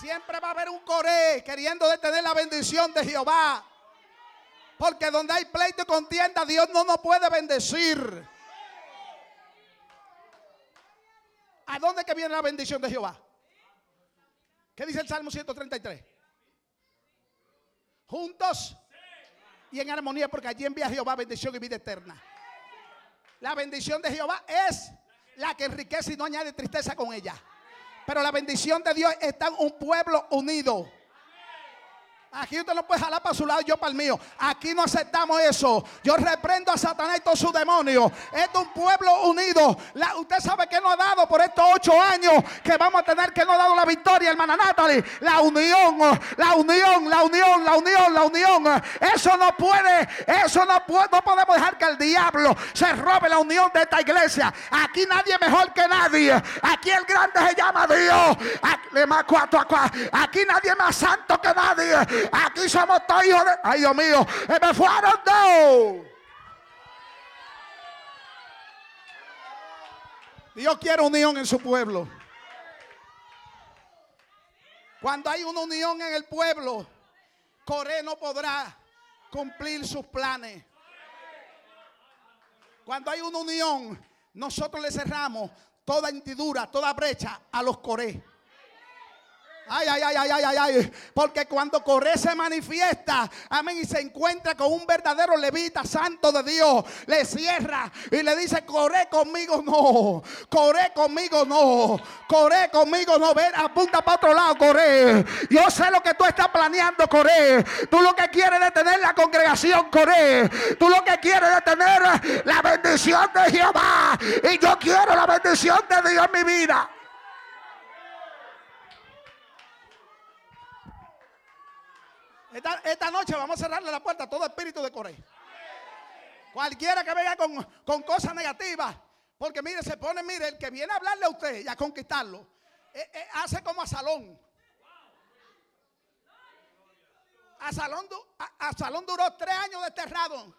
S1: Siempre va a haber un coré queriendo detener la bendición de Jehová. Porque donde hay pleito y contienda, Dios no nos puede bendecir. ¿A dónde que viene la bendición de Jehová? ¿Qué dice el Salmo 133? Juntos y en armonía, porque allí envía Jehová bendición y vida eterna. La bendición de Jehová es la que enriquece y no añade tristeza con ella. Pero la bendición de Dios está en un pueblo unido. Aquí usted no puede jalar para su lado y yo para el mío. Aquí no aceptamos eso. Yo reprendo a Satanás y todos sus demonios. Es un pueblo unido. usted sabe que nos ha dado por estos ocho años que vamos a tener que nos ha dado la victoria, hermana Natalie. La unión, la unión, la unión, la unión, la unión. Eso no puede, eso no puede, no podemos dejar que el diablo se robe la unión de esta iglesia. Aquí nadie mejor que nadie. Aquí el grande se llama Dios. Aquí nadie más santo que nadie. Aquí somos todos. Ay, Dios mío, me fueron dos. Dios quiere unión en su pueblo. Cuando hay una unión en el pueblo, Coré no podrá cumplir sus planes. Cuando hay una unión, nosotros le cerramos toda hendidura, toda brecha a los Coré. Ay, ay, ay, ay, ay, ay, Porque cuando Coré se manifiesta, amén, y se encuentra con un verdadero levita santo de Dios, le cierra y le dice, Coré conmigo no, Coré conmigo no, Coré conmigo no, ven, apunta para otro lado, Coré. Yo sé lo que tú estás planeando, Coré. Tú lo que quieres es tener la congregación, Coré. Tú lo que quieres es tener la bendición de Jehová. Y yo quiero la bendición de Dios en mi vida. Esta, noche vamos a cerrarle la puerta a todo espíritu de Coré. Cualquiera que venga con, cosas negativas. Porque mire, se pone, mire, el que viene a hablarle a usted y a conquistarlo, eh, eh, hace como a Salón. A Salón, duró tres años desterrado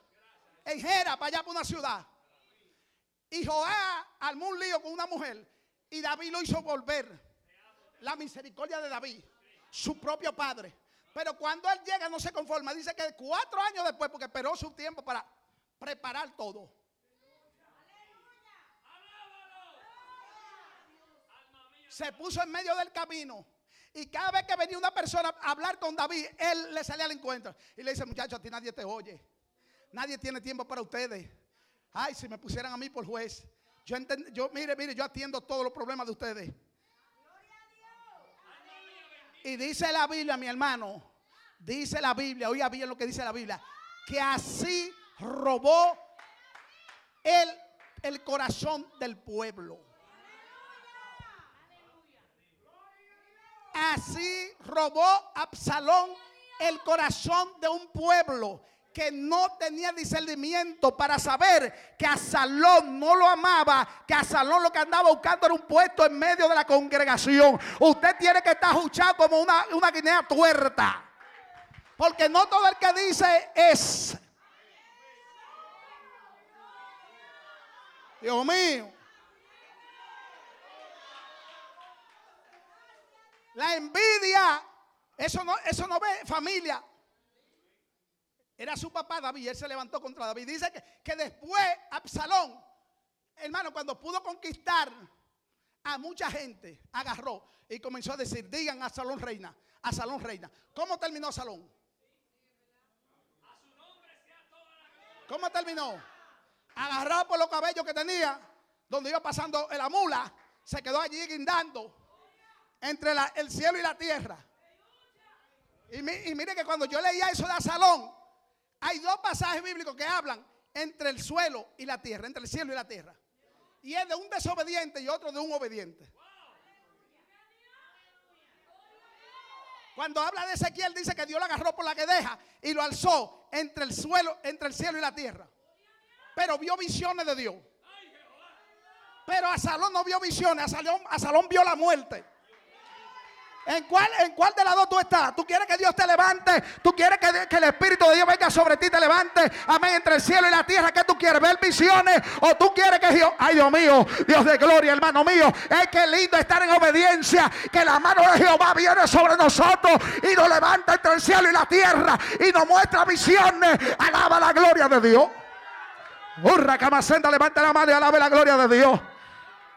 S1: en Jera, para allá por una ciudad. Y Joá armó un lío con una mujer y David lo hizo volver. La misericordia de David, su propio padre. Pero cuando él llega no se conforma. Dice que cuatro años después, porque esperó su tiempo para preparar todo. Se puso en medio del camino. Y cada vez que venía una persona a hablar con David, él le salía al encuentro. Y le dice, muchachos, a ti nadie te oye. Nadie tiene tiempo para ustedes. Ay, si me pusieran a mí por juez. Yo, yo mire, mire, yo atiendo todos los problemas de ustedes. Y dice la Biblia, mi hermano, dice la Biblia, oiga bien lo que dice la Biblia, que así robó el, el corazón del pueblo. Así robó Absalón el corazón de un pueblo que no tenía discernimiento para saber que a Salón no lo amaba, que a Salón lo que andaba buscando era un puesto en medio de la congregación. Usted tiene que estar escuchando como una, una guinea tuerta. Porque no todo el que dice es. Dios mío. La envidia, eso no, eso no ve familia. Era su papá David, él se levantó contra David. Dice que, después Absalón, hermano, cuando pudo conquistar a mucha gente, agarró y comenzó a decir, digan a Salón reina, a Salón reina. ¿Cómo terminó Salón? ¿Cómo terminó? Agarrado por los cabellos que tenía, donde iba pasando la mula, se quedó allí guindando entre el cielo y la tierra. Y, y mire que cuando yo leía eso de Asalón, hay dos pasajes bíblicos que hablan entre el suelo y la tierra, entre el cielo y la tierra. Y es de un desobediente y otro de un obediente. Cuando habla de Ezequiel dice que Dios lo agarró por la que deja y lo alzó entre el suelo, entre el cielo y la tierra. Pero vio visiones de Dios. Pero a Salón no vio visiones, a Salón, a Salón vio la muerte. ¿En cuál, ¿En cuál de las dos tú estás? ¿Tú quieres que Dios te levante? ¿Tú quieres que, el Espíritu de Dios venga sobre ti y te levante? Amén, entre el cielo y la tierra. ¿Qué tú quieres? ¿Ver visiones? ¿O tú quieres que Dios... Ay, Dios mío, Dios de gloria, hermano mío. Es que lindo estar en obediencia. Que la mano de Jehová viene sobre nosotros y nos levanta entre el cielo y la tierra. Y nos muestra visiones. Alaba la gloria de Dios. Hurra, Camasenda, levanta la mano y alabe la gloria de Dios.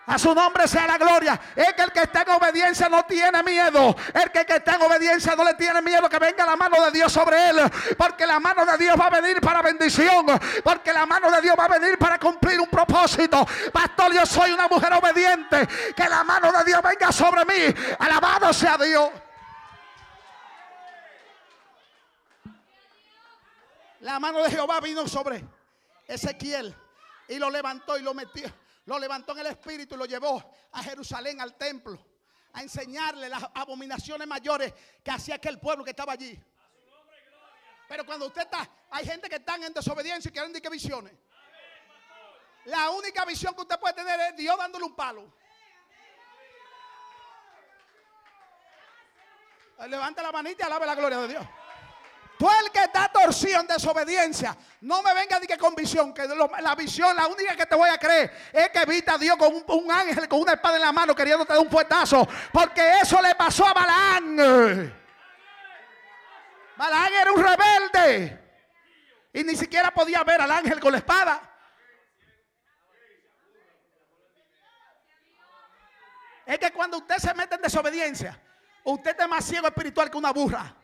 S1: A su nombre sea la gloria. Es que el que está en obediencia no tiene miedo. El que, está en obediencia no le tiene miedo que venga la mano de Dios sobre él. Porque la mano de Dios va a venir para bendición. Porque la mano de Dios va a venir para cumplir un propósito. Pastor, yo soy una mujer obediente. Que la mano de Dios venga sobre mí. Alabado sea Dios. La mano de Jehová vino sobre Ezequiel y lo levantó y lo metió lo levantó en el espíritu y lo llevó a Jerusalén, al templo, a enseñarle las abominaciones mayores que hacía aquel pueblo que estaba allí. Pero cuando usted está, hay gente que están en desobediencia y quieren decir que visiones. La única visión que usted puede tener es Dios dándole un palo. Levanta la manita y alabe la gloria de Dios. Tú el que está torcido en desobediencia, no me venga de que con visión, que la visión, la única que te voy a creer es que viste a Dios con un, ángel con una espada en la mano queriéndote dar un puestazo, porque eso le pasó a Balaán. Balaán era un rebelde y ni siquiera podía ver al ángel con la espada. Es que cuando usted se mete en desobediencia, usted es más ciego espiritual que una burra.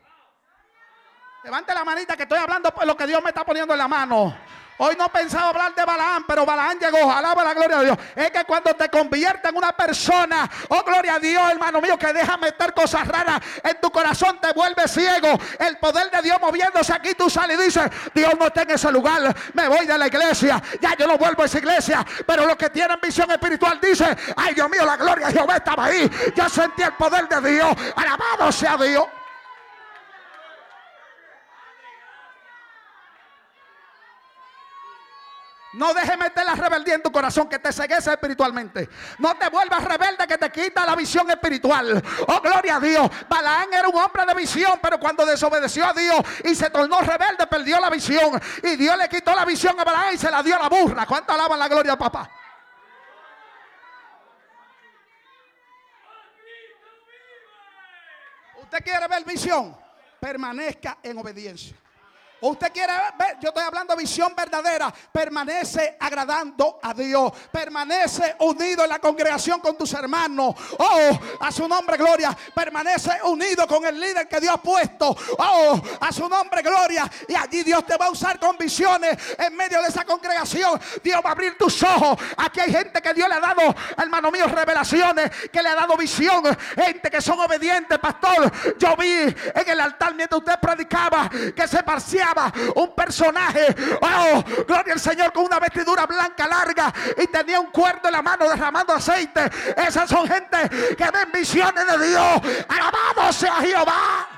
S1: Levante la manita que estoy hablando por lo que Dios me está poniendo en la mano. Hoy no pensaba hablar de Balaán, pero Balaán llegó. Alaba la gloria de Dios. Es que cuando te conviertes en una persona, oh gloria a Dios, hermano mío, que deja meter cosas raras en tu corazón, te vuelve ciego. El poder de Dios moviéndose aquí, tú sales y dices: Dios no está en ese lugar. Me voy de la iglesia. Ya yo no vuelvo a esa iglesia. Pero los que tienen visión espiritual dicen: Ay, Dios mío, la gloria de Jehová estaba ahí. Yo sentí el poder de Dios. Alabado sea Dios. No dejes meter la rebeldía en tu corazón que te ceguese espiritualmente. No te vuelvas rebelde que te quita la visión espiritual. Oh, gloria a Dios. Balaán era un hombre de visión, pero cuando desobedeció a Dios y se tornó rebelde, perdió la visión. Y Dios le quitó la visión a Balaán y se la dio a la burra. ¿Cuánto alaban la gloria, papá? ¿Usted quiere ver visión? Permanezca en obediencia usted quiere ver, yo estoy hablando visión verdadera, permanece agradando a Dios, permanece unido en la congregación con tus hermanos. Oh, a su nombre gloria, permanece unido con el líder que Dios ha puesto. Oh, a su nombre gloria. Y allí Dios te va a usar con visiones en medio de esa congregación. Dios va a abrir tus ojos. Aquí hay gente que Dios le ha dado, hermano mío, revelaciones, que le ha dado visión. Gente que son obedientes, pastor. Yo vi en el altar mientras usted predicaba que se un personaje, oh, gloria al Señor, con una vestidura blanca larga y tenía un cuerdo en la mano derramando aceite. Esas son gente que ven visiones de Dios. Alabado sea Jehová.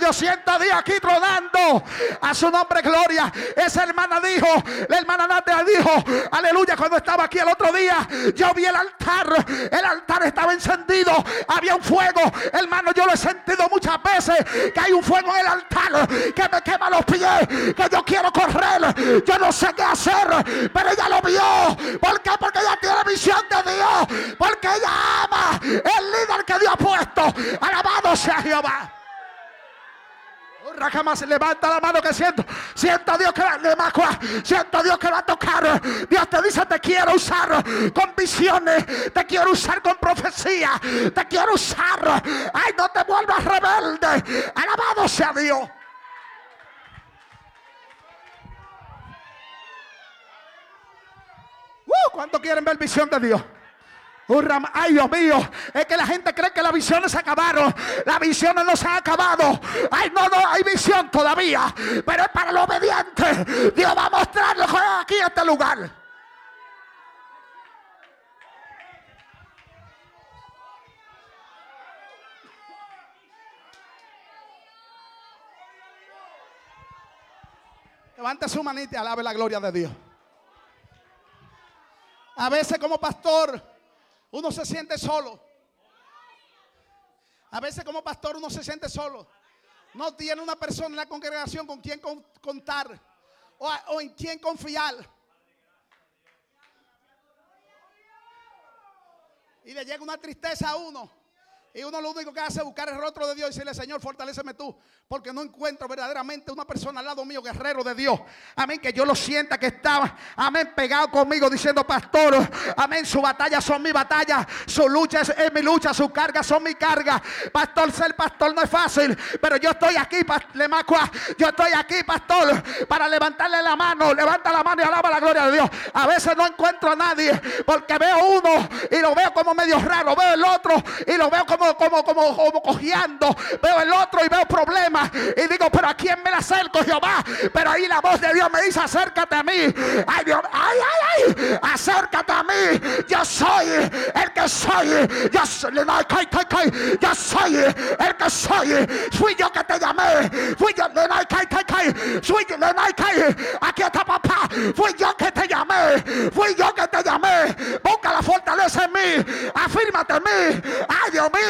S1: Yo siento a Dios aquí tronando. A su nombre, gloria. Esa hermana dijo, la hermana Nadia dijo, aleluya, cuando estaba aquí el otro día, yo vi el altar. El altar estaba encendido. Había un fuego. Hermano, yo lo he sentido muchas veces. Que hay un fuego en el altar que me quema los pies. Que yo quiero correr. Yo no sé qué hacer. Pero ella lo vio. ¿Por qué? Porque ella tiene visión de Dios. Porque ella ama el líder que Dios ha puesto. Alabado sea Jehová. Jamás levanta la mano que siento. Siento a Dios que va, siento a Dios que va a tocar. Dios te dice: Te quiero usar con visiones, te quiero usar con profecía, te quiero usar. Ay, no te vuelvas rebelde. Alabado sea Dios. Uh, ¿Cuánto quieren ver visión de Dios? Ay, Dios mío, es que la gente cree que las visiones se acabaron. Las visiones no se han acabado. Ay, no, no, hay visión todavía. Pero es para los obedientes. Dios va a mostrarlo aquí en este lugar. Levante su manita y alabe la gloria de Dios. A veces como pastor uno se siente solo. A veces como pastor uno se siente solo. No tiene una persona en la congregación con quien contar o, en quien confiar. Y le llega una tristeza a uno. Y uno lo único que hace es buscar el rostro de Dios y decirle, Señor, fortaleceme tú. Porque no encuentro verdaderamente una persona al lado mío, guerrero de Dios. Amén, que yo lo sienta que estaba, amén, pegado conmigo diciendo, pastor, amén, su batalla son mi batalla, su lucha es, mi lucha, su carga son mi carga. Pastor, ser pastor no es fácil, pero yo estoy aquí, Lemacua, yo estoy aquí, pastor, para levantarle la mano. Levanta la mano y alaba la gloria de Dios. A veces no encuentro a nadie porque veo uno y lo veo como medio raro, veo el otro y lo veo como como, como, como, cojeando. Veo el otro y veo problemas. Y digo, pero ¿a quién me la acerco, Jehová? Pero ahí la voz de Dios me dice, acércate a mí. Ay, Dios, ay, ay, ay. Acércate a mí. Yo soy el que soy. Yo soy, yo soy el que soy. Fui yo que te llamé. Fui yo, fui yo, aquí está papá. Fui yo que te llamé. Fui yo que te llamé. Busca la fortaleza en mí. Afírmate en mí. Ay, Dios mío.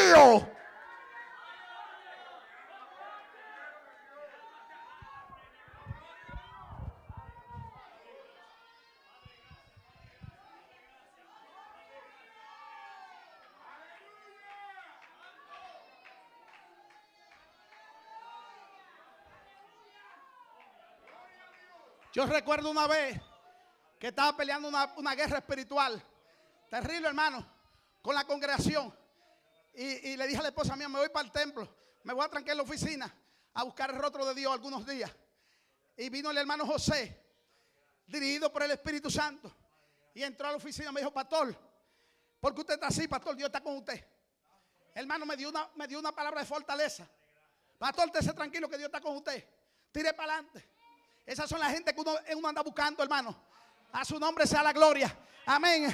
S1: Yo recuerdo una vez que estaba peleando una, una, guerra espiritual. Terrible, hermano, con la congregación. Y, le dije a la esposa mía, me voy para el templo, me voy a trancar en la oficina a buscar el rostro de Dios algunos días. Y vino el hermano José, dirigido por el Espíritu Santo. Y entró a la oficina me dijo, pastor, ¿por qué usted está así, pastor? Dios está con usted. Hermano, me dio una, me dio una palabra de fortaleza. Pastor, esté tranquilo que Dios está con usted. Tire para adelante. Esas son las gente que uno, uno anda buscando, hermano. A su nombre sea la gloria. Amén.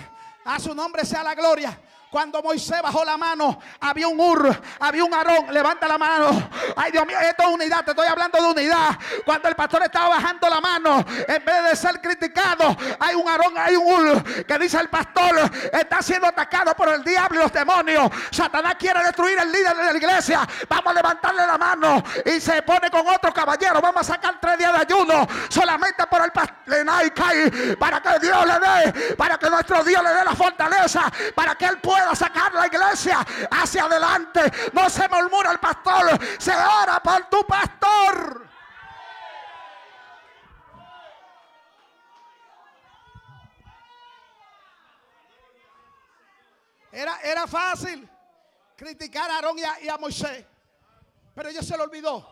S1: A su nombre sea la gloria. Cuando Moisés bajó la mano, había un ur, había un arón. Levanta la mano. Ay, Dios mío, esto es unidad. Te estoy hablando de unidad. Cuando el pastor estaba bajando la mano, en vez de ser criticado, hay un arón, hay un ur que dice el pastor está siendo atacado por el diablo y los demonios. Satanás quiere destruir el líder de la iglesia. Vamos a levantarle la mano y se pone con otro caballero. Vamos a sacar tres días de ayuno solamente por el pastor para que Dios le dé, para que nuestro Dios le dé la fortaleza, para que él pueda a sacar la iglesia hacia adelante. No se murmura el pastor, se ora por tu pastor. Era, era fácil criticar a Aarón y a, Moisés. Pero ellos se lo olvidó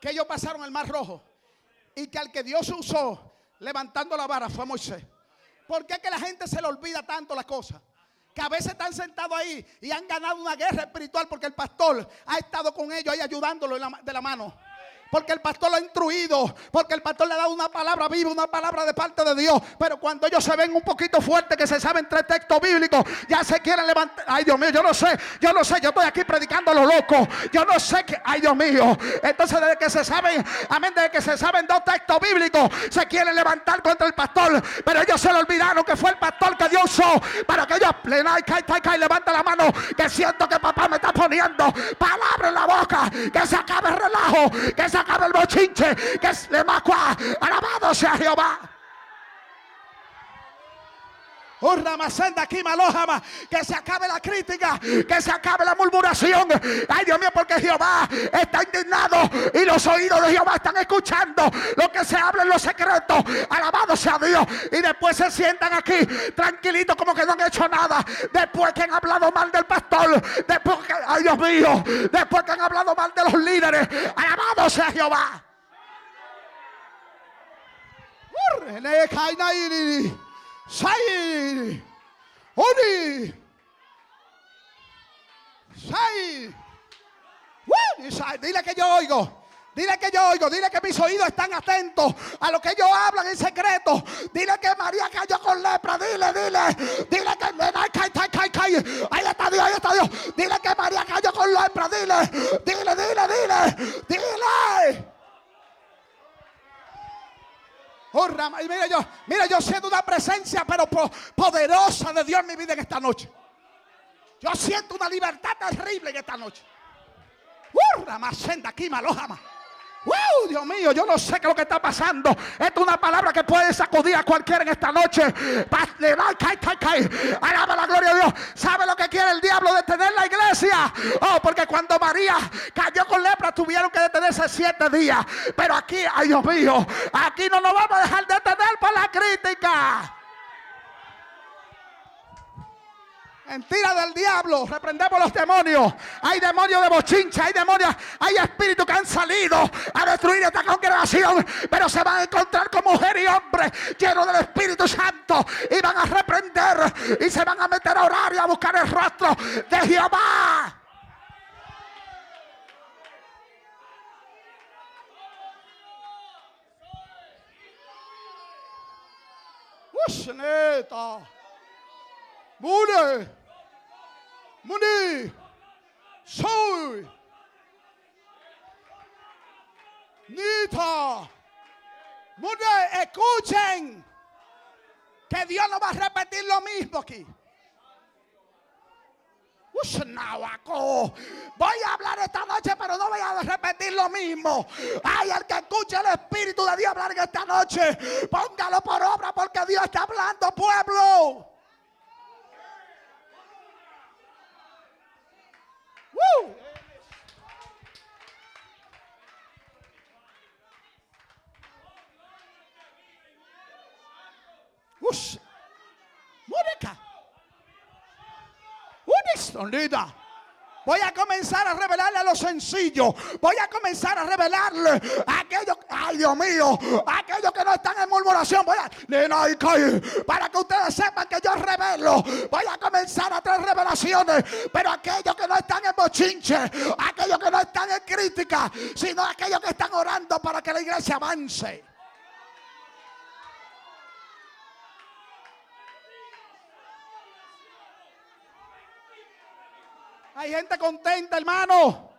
S1: que ellos pasaron el mar rojo. Y que al que Dios usó levantando la vara fue Moisés. ¿Por qué que la gente se le olvida tanto las cosas? Que a veces están sentados ahí y han ganado una guerra espiritual porque el pastor ha estado con ellos ahí ayudándolo de la mano porque el pastor lo ha instruido, porque el pastor le ha dado una palabra viva, una palabra de parte de Dios. Pero cuando ellos se ven un poquito fuertes, que se saben tres textos bíblicos, ya se quieren levantar. Ay, Dios mío, yo no sé, yo no sé, yo estoy aquí predicando a los locos. Yo no sé que, ay, Dios mío. Entonces, desde que se saben, amén, desde que se saben dos textos bíblicos, se quieren levantar contra el pastor. Pero ellos se le olvidaron que fue el pastor que Dios usó para que ellos y cae, cae, cae, levanta la mano, que siento que papá me está poniendo palabra en la boca, que se acabe el relajo, que se acabe el bochinche, que es de Macua. Alabado sea Jehová. Que se acabe la crítica, que se acabe la murmuración. Ay, Dios mío, porque Jehová está indignado y los oídos de Jehová están escuchando lo que se habla en los secretos. Alabado sea Dios. Y después se sientan aquí tranquilitos como que no han hecho nada. Después que han hablado mal del pastor. Después que, ay Dios mío, después que han hablado mal de los líderes. Alabado sea Jehová. Sai. Oni. Sai. Dile que yo oigo. Dile que yo oigo, dile que mis oídos están atentos a lo que ellos hablan en secreto. Dile que María cayó con lepra. Dile, dile. Dile que ahí está Dios, ahí está Dios. Dile que María cayó con lepra. Dile, dile, dile, dile. Dile. Oh, y mira yo, mira, yo siento una presencia, pero poderosa de Dios en mi vida en esta noche. Yo siento una libertad terrible en esta noche. ¡Urra, más senda aquí, malojama! ¡Wow! Dios mío, yo no sé qué es lo que está pasando. Esta es una palabra que puede sacudir a cualquiera en esta noche. Alaba la gloria de Dios. ¿Sabe lo que quiere el diablo? Detener la iglesia. Oh, porque cuando María cayó con lepra tuvieron que detenerse siete días. Pero aquí, ay Dios mío, aquí no nos vamos a dejar detener por la crítica. Mentira del diablo. Reprendemos los demonios. Hay demonios de bochincha. Hay demonios. Hay espíritus que han salido a destruir esta congregación. Pero se van a encontrar con mujer y hombre llenos del Espíritu Santo. Y van a reprender. Y se van a meter a orar y a buscar el rostro de Jehová. Usneta. Mune. Muni. Soy. Nita. Mune, escuchen. Que Dios no va a repetir lo mismo aquí. Voy a hablar esta noche, pero no voy a repetir lo mismo. Ay, el que escuche el Espíritu de Dios hablar esta noche, póngalo por obra porque Dios está hablando, pueblo. Woo. Ush. Mónica. Unistonida. Voy a comenzar a revelarle a lo sencillo. Voy a comenzar a revelarle a aquellos, ay Dios mío, a aquellos que no están en murmuración. Voy a, para que ustedes sepan que yo revelo. Voy a comenzar a traer revelaciones. Pero aquellos que no están en bochinche, aquellos que no están en crítica, sino aquellos que están orando para que la iglesia avance. Hay gente contenta, hermano.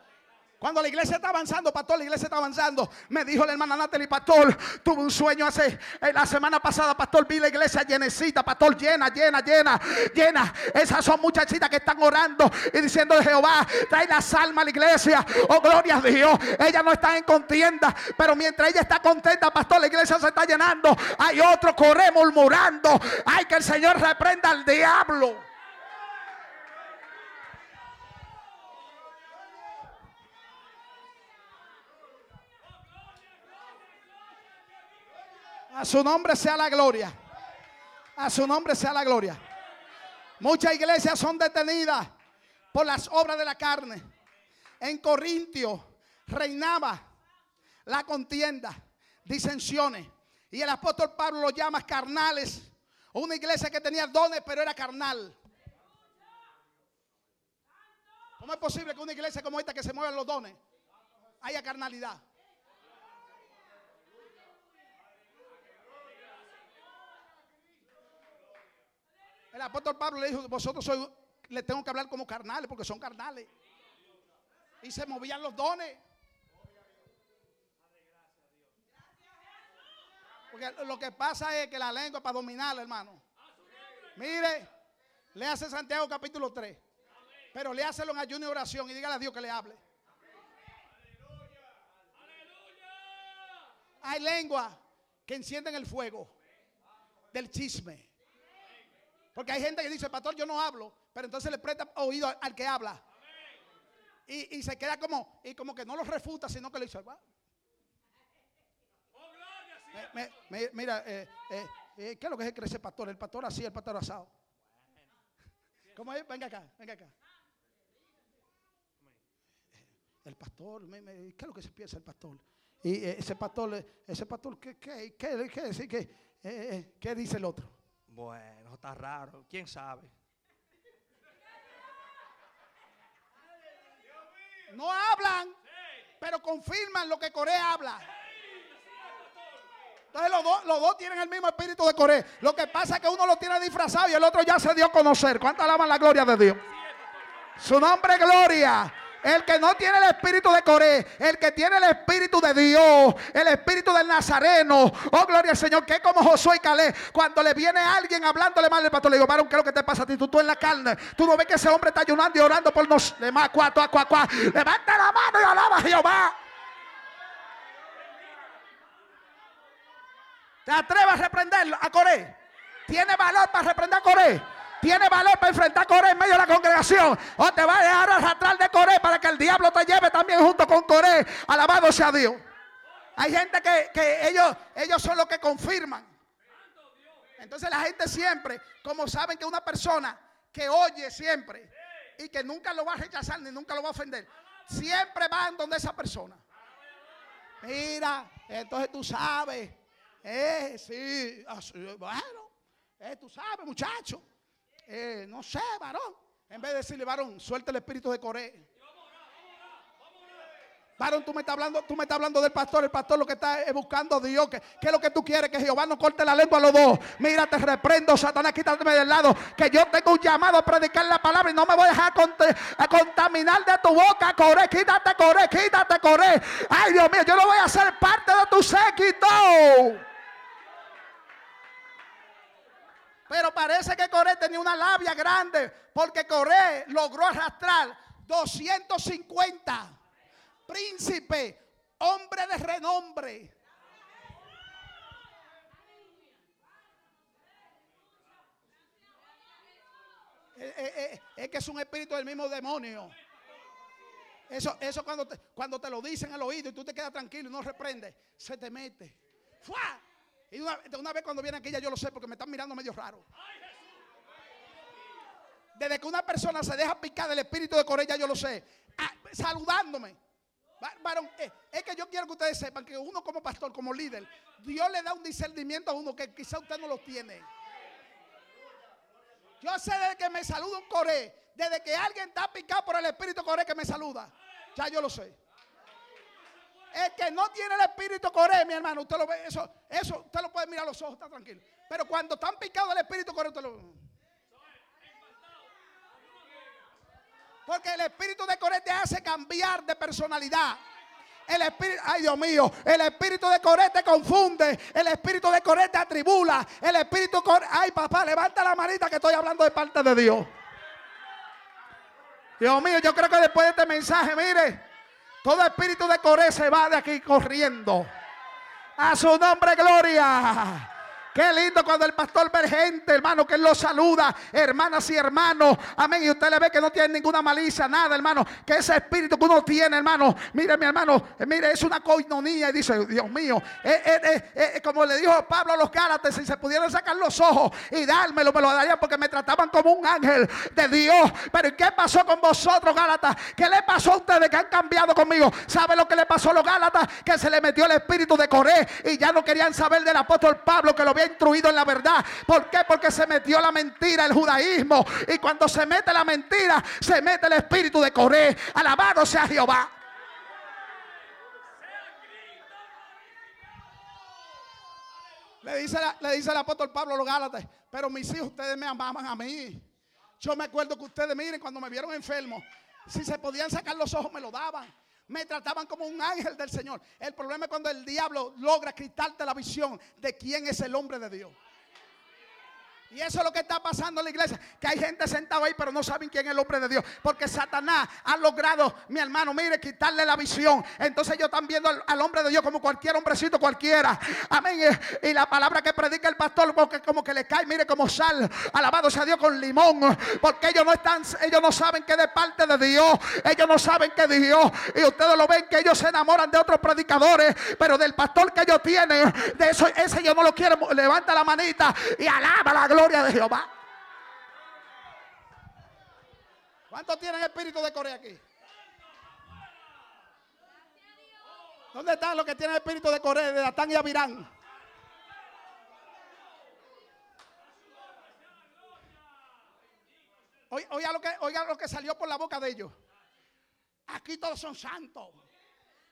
S1: Cuando la iglesia está avanzando, pastor, la iglesia está avanzando. Me dijo la hermana Natalie, pastor, tuve un sueño hace eh, la semana pasada, pastor, vi la iglesia llenecita, pastor, llena, llena, llena, llena. Esas son muchachitas que están orando y diciendo Jehová, trae las almas a la iglesia. Oh, gloria a Dios. Ellas no están en contienda, pero mientras ella está contenta, pastor, la iglesia se está llenando. Hay otro corre murmurando. Hay que el Señor reprenda al diablo. A su nombre sea la gloria. A su nombre sea la gloria. Muchas iglesias son detenidas por las obras de la carne. En Corintio reinaba la contienda, disensiones. Y el apóstol Pablo lo llama carnales. Una iglesia que tenía dones, pero era carnal. ¿Cómo es posible que una iglesia como esta que se muevan los dones haya carnalidad? El apóstol Pablo le dijo, vosotros sois, le tengo que hablar como carnales, porque son carnales. Y se movían los dones. Porque lo que pasa es que la lengua es para dominarla, hermano. Mire, le hace Santiago capítulo 3. Pero le en ayuno y oración y dígale a Dios que le hable. Hay lengua que encienden el fuego del chisme. Porque hay gente que dice, pastor, yo no hablo, pero entonces le presta oído al, que habla. Y, se queda como, y como que no lo refuta, sino que le dice, mira, eh, eh, eh, ¿qué es lo que es crecer pastor? El pastor así, el pastor asado. ¿Cómo es? Venga acá, venga acá. El pastor, ¿qué es lo que se piensa el pastor? Y ese pastor, ese pastor, ¿qué, qué, qué, qué, qué, qué dice el otro?
S2: Bueno, está raro, quién sabe.
S1: No hablan, pero confirman lo que Corea habla. Entonces los dos, los dos tienen el mismo espíritu de Corea. Lo que pasa es que uno lo tiene disfrazado y el otro ya se dio a conocer. ¿Cuánto alaban la gloria de Dios? Su nombre gloria. El que no tiene el espíritu de Coré, el que tiene el espíritu de Dios, el espíritu del Nazareno. Oh, gloria al Señor, que es como Josué y Calé. Cuando le viene alguien hablándole mal al pastor, le digo, varón, ¿qué es lo que te pasa a ti? Tú, tú en la carne. Tú no ves que ese hombre está ayunando y orando por nos. Levanta la mano y alaba a Jehová. ¿Te atreves a reprenderlo a Coré? ¿Tiene valor para reprender a Coré? Tiene valor para enfrentar a Coré en medio de la congregación. O te va a dejar arrastrar de Coré para que el diablo te lleve también junto con Coré. Alabado sea Dios. Hay gente que, ellos, son los que confirman. Entonces la gente siempre, como saben que una persona que oye siempre y que nunca lo va a rechazar ni nunca lo va a ofender, siempre van donde esa persona. Mira, entonces tú sabes, eh, sí, bueno, eh, tú sabes, muchacho. Eh, no sé, varón. En vez de decirle, varón, suelta el espíritu de Coré. Varón, tú me estás hablando, tú me estás hablando del pastor. El pastor lo que está es buscando a Dios. ¿Qué, es lo que tú quieres? Que Jehová no corte la lengua a los dos. Mira, te reprendo, Satanás, quítate del lado. Que yo tengo un llamado a predicar la palabra y no me voy a dejar contaminar de tu boca, Coré. Quítate, Coré, quítate, Coré. Ay, Dios mío, yo no voy a ser parte de tu séquito. Pero parece que Coré tenía una labia grande porque Coré logró arrastrar 250 príncipes, hombres de renombre. Eh, eh, eh, es que es un espíritu del mismo demonio. Eso, eso cuando, te, cuando te lo dicen al oído y tú te quedas tranquilo y no reprendes, se te mete. ¡Fua! Y una, una vez cuando viene aquí ya yo lo sé porque me están mirando medio raro. Desde que una persona se deja picar del espíritu de Corella, yo lo sé. Ah, saludándome. Varón, eh, es que yo quiero que ustedes sepan que uno como pastor, como líder, Dios le da un discernimiento a uno que quizá usted no lo tiene. Yo sé desde que me saluda un coré, desde que alguien está picado por el espíritu coré que me saluda. Ya yo lo sé. El que no tiene el espíritu coré, mi hermano, usted lo ve, eso, eso, usted lo puede mirar a los ojos, está tranquilo. Pero cuando están picados el espíritu coré, usted lo. Porque el espíritu de Coré te hace cambiar de personalidad. El espíritu, ay Dios mío, el espíritu de Coré te confunde, el espíritu de Coré te atribula, el espíritu Coré, ay papá, levanta la manita que estoy hablando de parte de Dios. Dios mío, yo creo que después de este mensaje, mire, todo espíritu de Coré se va de aquí corriendo. A su nombre, gloria. Qué lindo cuando el pastor ve gente, hermano, que él lo saluda, hermanas y hermanos. Amén. Y usted le ve que no tiene ninguna malicia, nada, hermano. Que ese espíritu que uno tiene, hermano. Mire, mi hermano, eh, mire, es una coinonía. Y dice, Dios mío, eh, eh, como le dijo Pablo a los Gálatas, si se pudieran sacar los ojos y dármelo, me lo darían porque me trataban como un ángel de Dios. Pero qué pasó con vosotros, Gálatas? ¿Qué le pasó a ustedes que han cambiado conmigo? ¿Sabe lo que le pasó a los Gálatas? Que se le metió el espíritu de Coré y ya no querían saber del apóstol Pablo que lo había instruido en la verdad. ¿Por qué? Porque se metió la mentira, el judaísmo. Y cuando se mete la mentira, se mete el espíritu de Coré. Alabado sea Jehová. Le dice, le dice el apóstol Pablo a los Gálatas, pero mis hijos, ustedes me amaban a mí. Yo me acuerdo que ustedes, miren, cuando me vieron enfermo, si se podían sacar los ojos, me lo daban me trataban como un ángel del Señor. El problema es cuando el diablo logra quitarte la visión de quién es el hombre de Dios. Y eso es lo que está pasando en la iglesia. Que hay gente sentada ahí, pero no saben quién es el hombre de Dios. Porque Satanás ha logrado, mi hermano, mire, quitarle la visión. Entonces ellos están viendo al, hombre de Dios como cualquier hombrecito cualquiera. Amén. Y, la palabra que predica el pastor, como que le cae, mire, como sal. Alabado sea Dios con limón. Porque ellos no están, ellos no saben que de parte de Dios. Ellos no saben que Dios. Y ustedes lo ven que ellos se enamoran de otros predicadores. Pero del pastor que ellos tienen, de eso, ese yo no lo quiero. Levanta la manita y alaba la gloria gloria de Jehová. ¿Cuántos tienen espíritu de Corea aquí? ¿Dónde están los que tienen espíritu de Corea, de Datán y Abirán? Oiga lo, que, oiga lo que salió por la boca de ellos. Aquí todos son santos.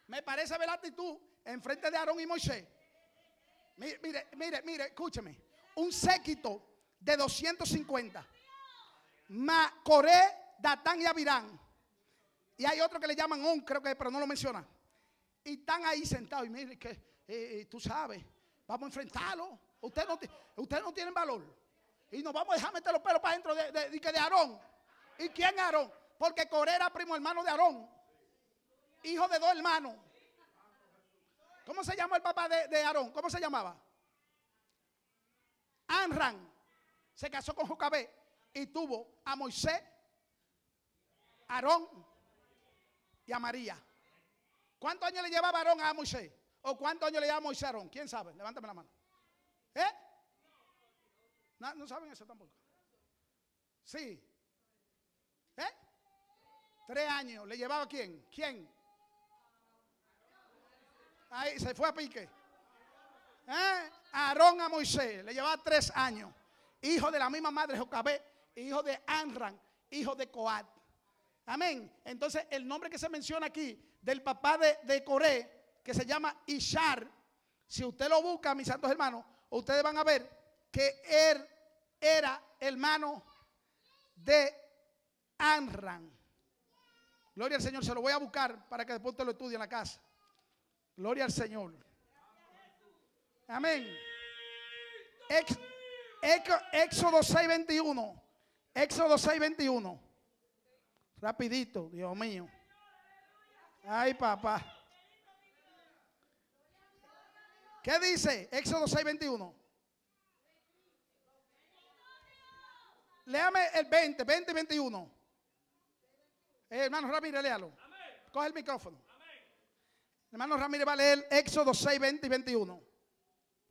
S1: Me parece ver la actitud enfrente de Aarón y Moisés. Mire, mire, mire, mire, escúcheme. Un séquito de 250. Ma, Coré, Datán y Abirán. y hay otro que le llaman On, creo que, pero no lo menciona. Y están ahí sentados y miren que eh, eh, tú sabes, vamos a enfrentarlo. Ustedes no, usted no tienen valor. Y nos vamos a dejar meter los pelos para adentro de, de, de, de Aarón. ¿Y quién Aarón? Porque Coré era primo hermano de Aarón. Hijo de dos hermanos. ¿Cómo se llama el papá de, de Aarón? ¿Cómo se llamaba? Anran. Se casó con Jocabé y tuvo a Moisés, Aarón y a María. ¿Cuántos años le llevaba Aarón a Moisés? ¿O cuántos años le llevaba Moisés a Aarón? ¿Quién sabe? Levántame la mano. ¿Eh? No, no saben eso tampoco. Sí. ¿Eh? Tres años. ¿Le llevaba quién? ¿Quién? Ahí se fue a pique. ¿Eh? Aarón a Moisés. Le llevaba tres años. Hijo de la misma madre Jocabé. Hijo de Anran. Hijo de Coat. Amén. Entonces el nombre que se menciona aquí del papá de, de Coré, que se llama Ishar, si usted lo busca, mis santos hermanos, ustedes van a ver que él era hermano de Anran. Gloria al Señor, se lo voy a buscar para que después usted lo estudie en la casa. Gloria al Señor. Amén. Ex, Éxodo 6:21. Éxodo 6:21. Rapidito, Dios mío. Ay, papá. ¿Qué dice Éxodo 6:21? Léame el 20, 20 y 21. Eh, hermano Ramírez, léalo. Coge el micrófono. Hermano Ramírez va a leer Éxodo 6, 20 y 21.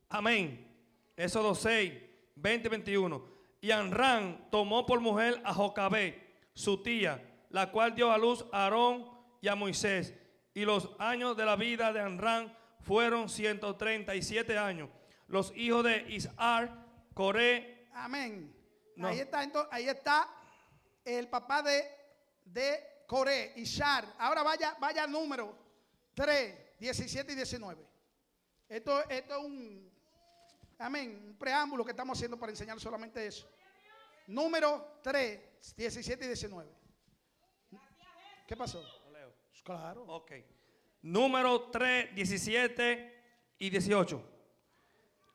S2: Amén. Éxodo 6, 20 y 21. Y Anran tomó por mujer a Jocabé, su tía, la cual dio a luz a Aarón y a Moisés. Y los años de la vida de Anran fueron 137 años. Los hijos de Isar, Coré.
S1: Amén. No. Ahí está, entonces, ahí está el papá de, de Coré, Ishar. Ahora vaya, vaya al número 3, 17 y 19. Esto, esto es un, amén, un preámbulo que estamos haciendo para enseñar solamente eso. Número 3, 17 y 19. ¿Qué pasó? Claro.
S2: Ok. Número 3, 17 y 18.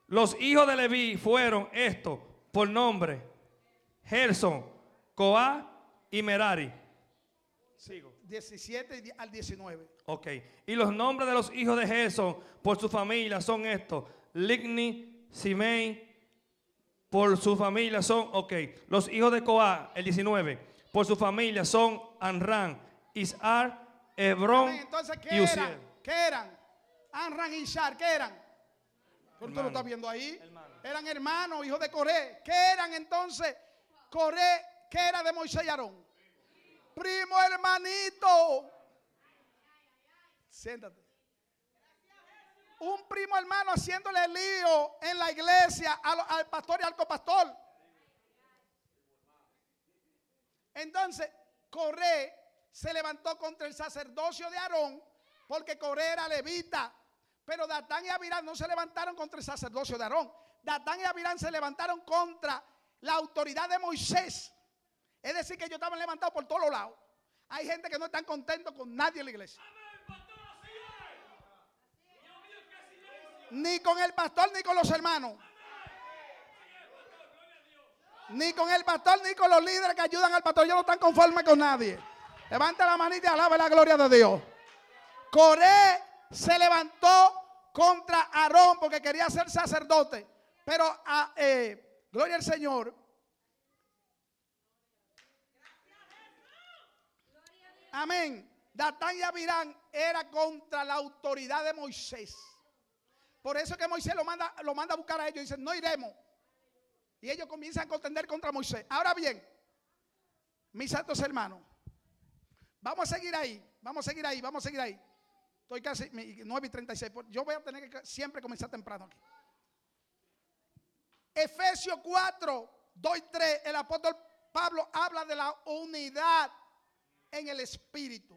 S2: Los hijos de Leví fueron estos por nombre: Gerson, Coá y Merari.
S1: Sigo. 17 al 19.
S2: Ok. Y los nombres de los hijos de Gerson por su familia son estos: Ligni, Simei, por su familia son, ok. Los hijos de Coá, el 19, por su familia son Anran, Isar, Hebrón
S1: Entonces, ¿qué
S2: y Uziel.
S1: eran? ¿Qué eran? Anran y Ishar, ¿qué eran? ¿Tú lo estás viendo ahí?
S2: Hermano.
S1: Eran hermanos, hijos de Coré. ¿Qué eran entonces? Coré, ¿qué era de Moisés y Aarón? Primo hermanito. Siéntate. Un primo hermano haciéndole lío en la iglesia al, pastor y al copastor. Entonces, Coré se levantó contra el sacerdocio de Aarón porque Coré era levita. Pero Datán y Abirán no se levantaron contra el sacerdocio de Aarón. Datán y Abirán se levantaron contra la autoridad de Moisés. Es decir, que ellos estaban levantados por todos lados. Hay gente que no están contentos con nadie en la iglesia. Ni con el pastor ni con los hermanos. Ni con el pastor ni con los líderes que ayudan al pastor. Ellos no están conformes con nadie. Levanta la manita y alaba la gloria de Dios. Coré se levantó contra Aarón porque quería ser sacerdote. Pero, a, eh, gloria al Señor. Amén. Datán y Abirán era contra la autoridad de Moisés. Por eso que Moisés lo manda, lo manda a buscar a ellos. Dicen, no iremos. Y ellos comienzan a contender contra Moisés. Ahora bien, mis santos hermanos, vamos a seguir ahí, vamos a seguir ahí, vamos a seguir ahí. Estoy casi 9 y 36. Yo voy a tener que siempre comenzar temprano aquí. Efesios 4, 2 y 3, el apóstol Pablo habla de la unidad en el Espíritu.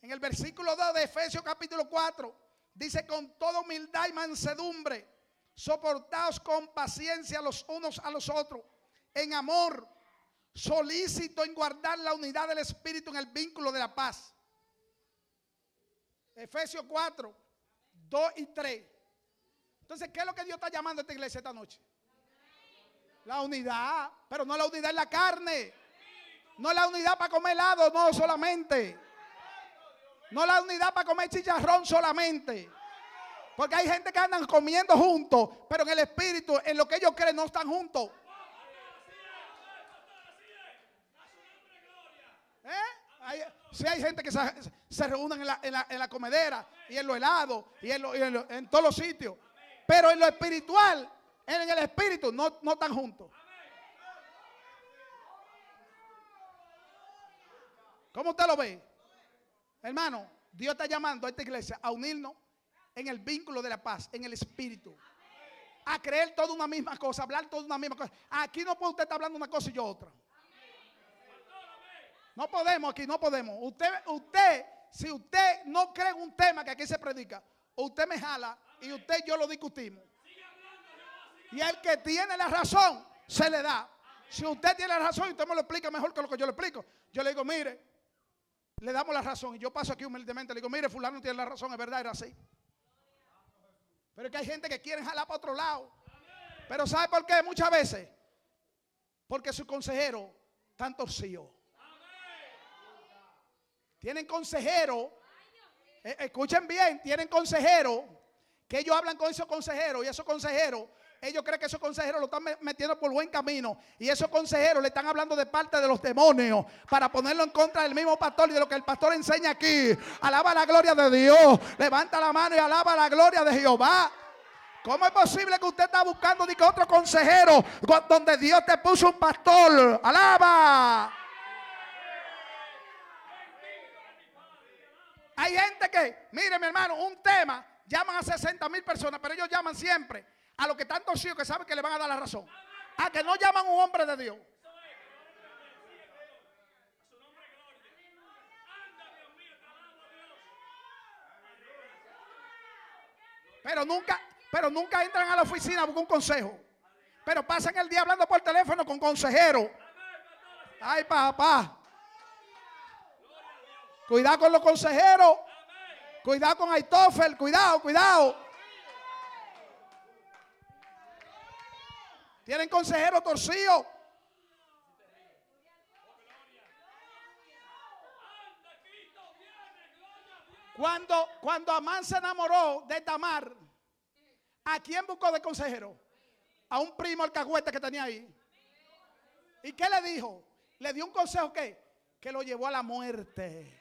S1: En el versículo 2 de Efesios capítulo 4, dice con toda humildad y mansedumbre, soportaos con paciencia los unos a los otros, en amor, solícito en guardar la unidad del Espíritu en el vínculo de la paz. Efesios 4, 2 y 3. Entonces, ¿qué es lo que Dios está llamando a esta iglesia esta noche? La unidad, pero no la unidad en la carne. No la unidad para comer helado, no solamente. No la unidad para comer chicharrón solamente. Porque hay gente que andan comiendo juntos, pero en el espíritu, en lo que ellos creen, no están juntos. ¿Eh? si hay gente que se, reúnen en la, comedera y en los helados y, en, todos los sitios. Pero en lo espiritual, en el espíritu, no, no están juntos. ¿Cómo usted lo ve? Hermano, Dios está llamando a esta iglesia a unirnos en el vínculo de la paz, en el espíritu. A creer toda una misma cosa, hablar toda una misma cosa. Aquí no puede usted estar hablando una cosa y yo otra. No podemos aquí, no podemos. Usted, usted, si usted no cree en un tema que aquí se predica, usted me jala y usted y yo lo discutimos. Y el que tiene la razón, se le da. Si usted tiene la razón y usted me lo explica mejor que lo que yo le explico, yo le digo, mire, le damos la razón. Y yo paso aquí humildemente, le digo, mire, fulano tiene la razón, es verdad, era así. Pero es que hay gente que quiere jalar para otro lado. Pero ¿sabe por qué? Muchas veces. Porque su consejero está torcido. Tienen consejero. Eh, escuchen bien, tienen consejero. Que ellos hablan con esos consejeros. Y esos consejeros ellos creen que esos consejeros lo están metiendo por buen camino. Y esos consejeros le están hablando de parte de los demonios para ponerlo en contra del mismo pastor y de lo que el pastor enseña aquí. Alaba la gloria de Dios. Levanta la mano y alaba la gloria de Jehová. ¿Cómo es posible que usted está buscando otro consejero donde Dios te puso un pastor? Alaba. Hay gente que, mire mi hermano, un tema, llaman a 60 mil personas, pero ellos llaman siempre a los que están torcidos que saben que le van a dar la razón. A que no llaman un hombre de Dios. Pero nunca, pero nunca entran a la oficina a buscar un consejo. Pero pasan el día hablando por teléfono con consejeros. Ay, papá. Cuidado con los consejeros. Cuidado con Aitofel. Cuidado, cuidado. Tienen consejero torcido. Cuando, cuando Amán se enamoró de Tamar, ¿a quién buscó de consejero? A un primo alcahuete que tenía ahí. ¿Y qué le dijo? Le dio un consejo que, que lo llevó a la muerte.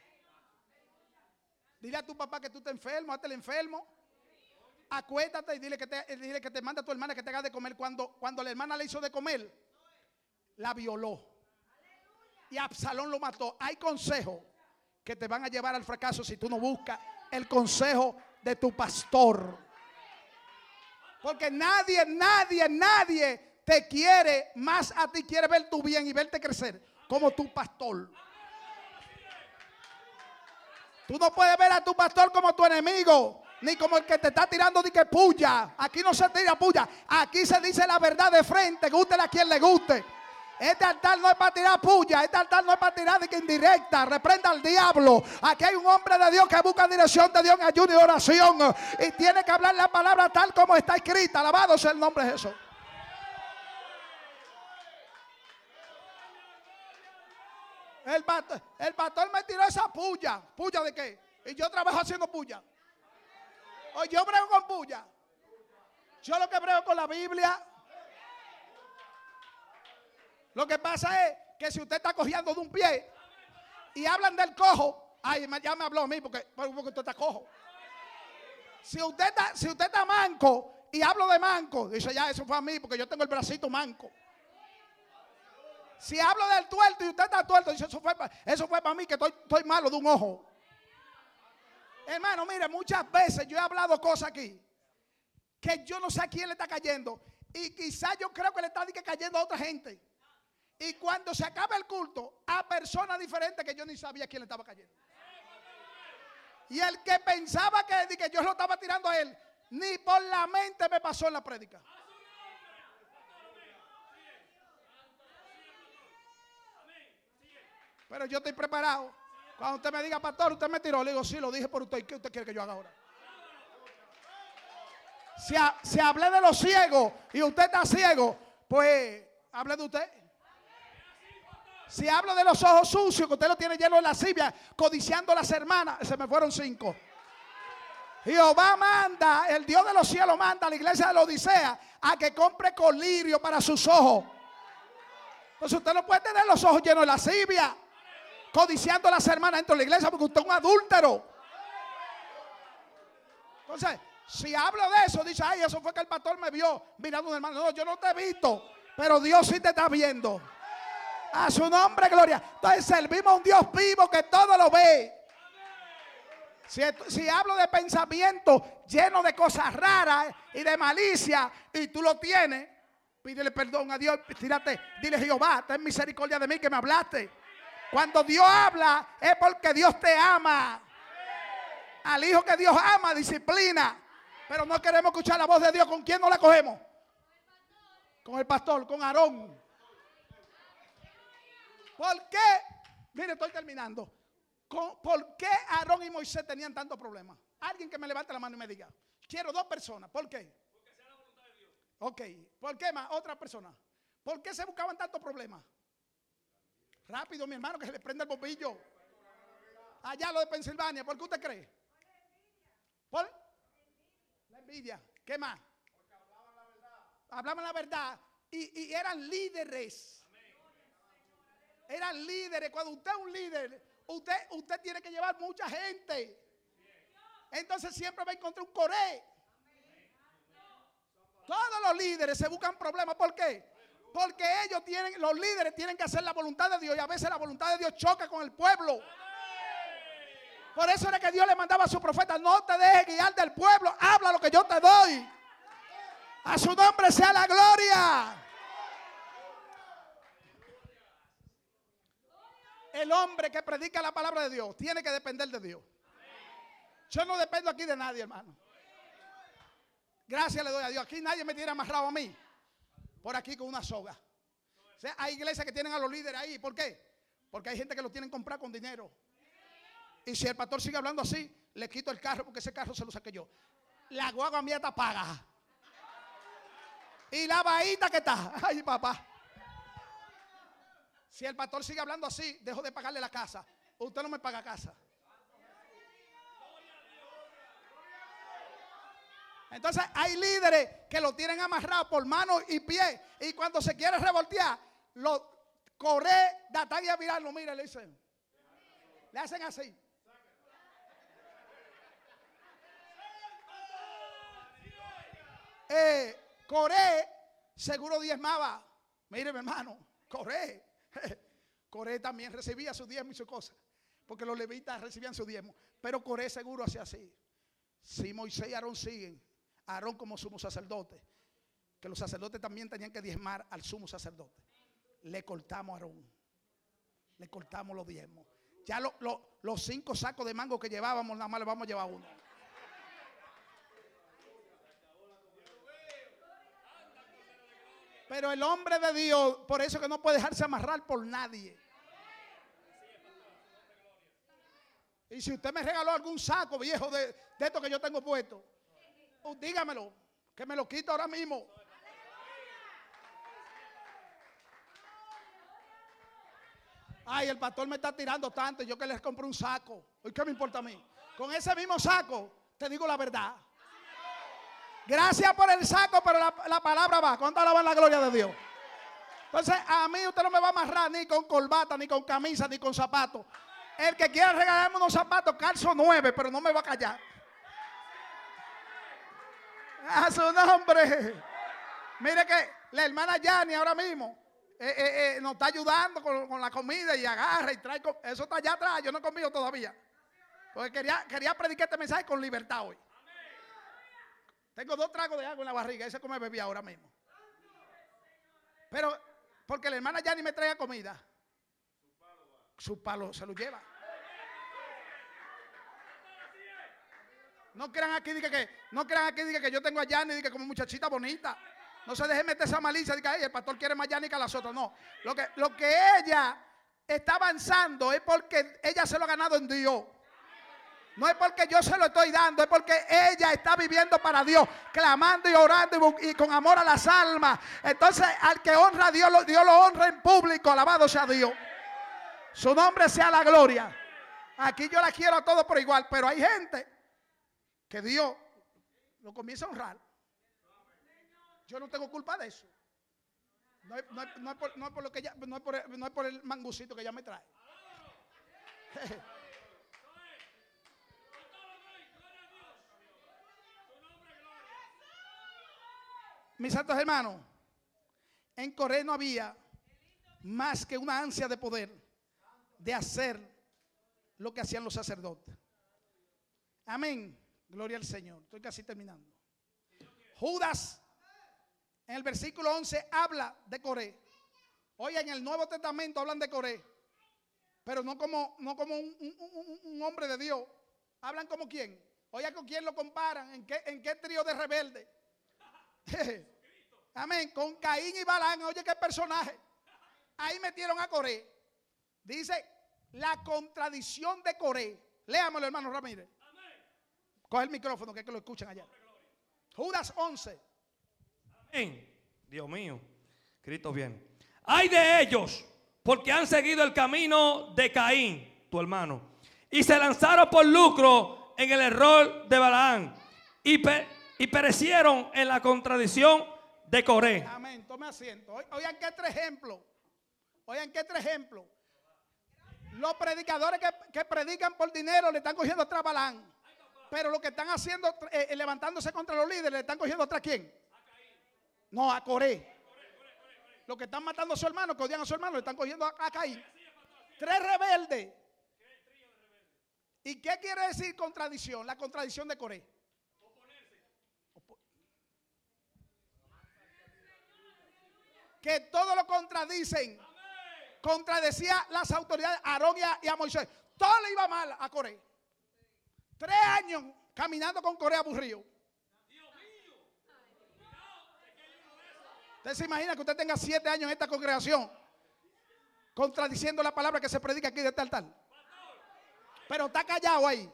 S1: Dile a tu papá que tú te enfermo, hazte el enfermo acuérdate y dile que te, dile que te manda a tu hermana que te haga de comer. Cuando, cuando la hermana le hizo de comer, la violó. Y Absalón lo mató. Hay consejos que te van a llevar al fracaso si tú no buscas el consejo de tu pastor. Porque nadie, nadie, nadie te quiere más a ti, quiere ver tu bien y verte crecer como tu pastor. Tú no puedes ver a tu pastor como tu enemigo ni como el que te está tirando de que puya. Aquí no se tira puya. Aquí se dice la verdad de frente, guste a quien le guste. Este altar no es para tirar puya, este altar no es para tirar de que indirecta, reprenda al diablo. Aquí hay un hombre de Dios que busca dirección de Dios en ayuno y oración y tiene que hablar la palabra tal como está escrita. Alabado sea el nombre de Jesús. El pastor, el pastor me tiró esa puya. ¿Puya de qué? Y yo trabajo haciendo puya. O yo brego con puya. Yo lo que brego con la Biblia. Lo que pasa es que si usted está cogiendo de un pie y hablan del cojo, ay, ya me habló a mí porque, porque usted está cojo. Si usted está, si usted está manco y hablo de manco, dice ya, eso fue a mí porque yo tengo el bracito manco. Si hablo del tuerto y usted está tuerto, dice eso fue, eso fue para mí que estoy, estoy malo de un ojo. Hermano, mire, muchas veces yo he hablado cosas aquí que yo no sé a quién le está cayendo. Y quizás yo creo que le está cayendo a otra gente. Y cuando se acaba el culto, a personas diferentes que yo ni sabía quién le estaba cayendo. Y el que pensaba que, que yo lo estaba tirando a él, ni por la mente me pasó en la prédica. Pero yo estoy preparado. Cuando usted me diga, pastor, usted me tiró, le digo, sí, lo dije por usted. ¿Qué usted quiere que yo haga ahora? Si, ha- hablé de los ciegos y usted está ciego, pues hable de usted. Si hablo de los ojos sucios, que usted lo tiene lleno de lascivia, codiciando a las hermanas, se me fueron cinco. Jehová manda, el Dios de los cielos manda a la iglesia de la Odisea a que compre colirio para sus ojos. Entonces usted no puede tener los ojos llenos de lascivia, codiciando a las hermanas dentro de la iglesia porque usted es un adúltero. Entonces, si hablo de eso, dice, ay, eso fue que el pastor me vio mirando a un hermano. No, yo no te he visto, pero Dios sí te está viendo. A su nombre, gloria. Entonces servimos a un Dios vivo que todo lo ve. Si, si hablo de pensamiento lleno de cosas raras y de malicia y tú lo tienes, pídele perdón a Dios, tírate, dile Jehová, ten misericordia de mí que me hablaste. Cuando Dios habla es porque Dios te ama. Al hijo que Dios ama, disciplina. Pero no queremos escuchar la voz de Dios. ¿Con quién no la cogemos? Con el pastor, con Aarón. ¿Por qué? Mire, estoy terminando. ¿Por qué Aarón y Moisés tenían tantos problemas? Alguien que me levante la mano y me diga. Quiero dos personas. ¿Por qué? Ok. ¿Por qué más? Otra persona. ¿Por qué se buscaban tantos problemas? Rápido, mi hermano, que se le prenda el bombillo. Allá lo de Pensilvania. ¿Por qué usted cree? Por la envidia. ¿Qué más? Hablaban la verdad. Y, eran líderes. Eran líderes. Cuando usted es un líder, usted, usted tiene que llevar mucha gente. Entonces siempre va a encontrar un coré. Todos los líderes se buscan problemas. ¿Por qué? Porque ellos tienen, los líderes tienen que hacer la voluntad de Dios y a veces la voluntad de Dios choca con el pueblo. Por eso era que Dios le mandaba a su profeta, no te dejes guiar del pueblo, habla lo que yo te doy. A su nombre sea la gloria. El hombre que predica la palabra de Dios tiene que depender de Dios. Yo no dependo aquí de nadie, hermano. Gracias le doy a Dios. Aquí nadie me tiene amarrado a mí. Por aquí con una soga. O sea, hay iglesias que tienen a los líderes ahí. ¿Por qué? Porque hay gente que lo tienen comprar con dinero. Y si el pastor sigue hablando así, le quito el carro porque ese carro se lo saqué yo. La guagua mía está paga. Y la vaíta que está. Ay, papá. Si el pastor sigue hablando así, dejo de pagarle la casa. Usted no me paga casa. Entonces hay líderes que lo tienen amarrado por manos y pies. Y cuando se quiere revoltear, lo corre, datan y a mirarlo. Mira, le dicen. Le hacen así. Eh, Coré seguro diezmaba. Mire, mi hermano, Coré. Coré también recibía su diezmo y su cosa. Porque los levitas recibían su diezmo. Pero Coré seguro hacía así. Si Moisés y Aarón siguen, Aarón como sumo sacerdote, que los sacerdotes también tenían que diezmar al sumo sacerdote. Le cortamos a Aarón. Le cortamos los diezmos. Ya lo- los cinco sacos de mango que llevábamos, nada más le vamos a llevar uno. Pero el hombre de Dios, por eso que no puede dejarse amarrar por nadie. Y si usted me regaló algún saco viejo de, de esto que yo tengo puesto, uh, dígamelo, que me lo quito ahora mismo. Ay, el pastor me está tirando tanto, yo que les compro un saco. ¿Y qué me importa a mí? Con ese mismo saco, te digo la verdad. Gracias por el saco, pero la, la palabra va. ¿Cuánto alaban la gloria de Dios? Entonces, a mí usted no me va a amarrar ni con corbata, ni con camisa, ni con zapatos. El que quiera regalarme unos zapatos, calzo nueve, pero no me va a callar. A su nombre. Mire que la hermana Yani ahora mismo eh, eh, eh, nos está ayudando con, con la comida y agarra y trae. Eso está allá atrás, yo no he comido todavía. Porque quería, quería predicar este mensaje con libertad hoy. Tengo dos tragos de agua en la barriga, ese come bebí ahora mismo. Pero porque la hermana ya ni me traiga comida. Su palo se lo lleva. No crean aquí diga que no crean aquí diga que yo tengo a Yanni diga como muchachita bonita. No se deje meter esa malicia diga, "Ay, el pastor quiere más Yanni que a las otras." No. Lo que lo que ella está avanzando es porque ella se lo ha ganado en Dios. No es porque yo se lo estoy dando, es porque ella está viviendo para Dios, clamando y orando y, con amor a las almas. Entonces, al que honra a Dios, Dios lo honra en público, alabado sea Dios. Su nombre sea la gloria. Aquí yo la quiero a todos por igual, pero hay gente que Dios lo comienza a honrar. Yo no tengo culpa de eso. No es, por, el mangucito que ella me trae. Mis santos hermanos, en Coré no había más que una ansia de poder, de hacer lo que hacían los sacerdotes. Amén. Gloria al Señor. Estoy casi terminando. Judas, en el versículo 11, habla de Coré. Oye, en el Nuevo Testamento hablan de Coré, pero no como, no como un, hombre de Dios. Hablan como quién. Oye, ¿con quién lo comparan? ¿En qué, en qué trío de rebelde? Amén. Con Caín y Balán. Oye, qué personaje. Ahí metieron a Coré. Dice la contradicción de Coré. Léamelo, hermano Ramírez. Coge el micrófono que es que lo escuchan allá. Judas 11.
S2: Amén. Dios mío. Cristo bien. Hay de ellos, porque han seguido el camino de Caín, tu hermano, y se lanzaron por lucro en el error de Balaán y, y perecieron en la contradicción de Coré.
S1: Amén. Tome asiento. Oigan que tres ejemplos. Oigan que tres ejemplos. Los predicadores que, predican por dinero le están cogiendo atrás a Balán. Pero lo que están haciendo, eh, eh, levantándose contra los líderes, le están cogiendo atrás a quién? No, a Coré. Los que están matando a su hermano, que odian a su hermano, le están cogiendo a, a Caín. Tres rebeldes. ¿Y qué quiere decir contradicción? La contradicción de Coré. que todo lo contradicen. Contradecía las autoridades a Aarón y a, Moisés. Todo le iba mal a Coré. Tres años caminando con Coré aburrido. Usted se imagina que usted tenga siete años en esta congregación contradiciendo la palabra que se predica aquí de tal tal. Pero está callado ahí.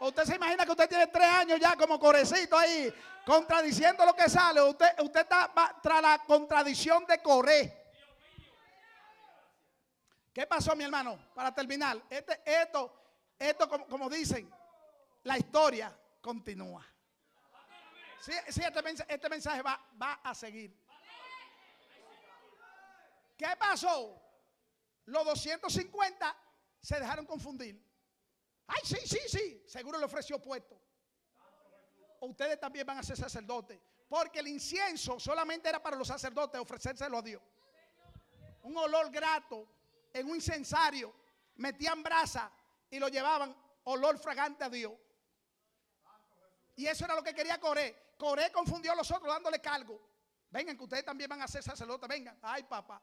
S1: Usted se imagina que usted tiene tres años ya como corecito ahí contradiciendo lo que sale. Usted, usted está tras la contradicción de Coré. ¿Qué pasó, mi hermano? Para terminar, este, esto, esto como, dicen, la historia continúa. Sí, este, este, mensaje, va, va a seguir. ¿Qué pasó? Los 250 se dejaron confundir. Ay, sí, sí, sí. Seguro le ofreció puesto ustedes también van a ser sacerdotes. Porque el incienso solamente era para los sacerdotes ofrecérselo a Dios. Un olor grato en un incensario. Metían brasa y lo llevaban olor fragante a Dios. Y eso era lo que quería Coré. Coré confundió a los otros dándole cargo. Vengan, que ustedes también van a ser sacerdotes. Vengan. Ay, papá.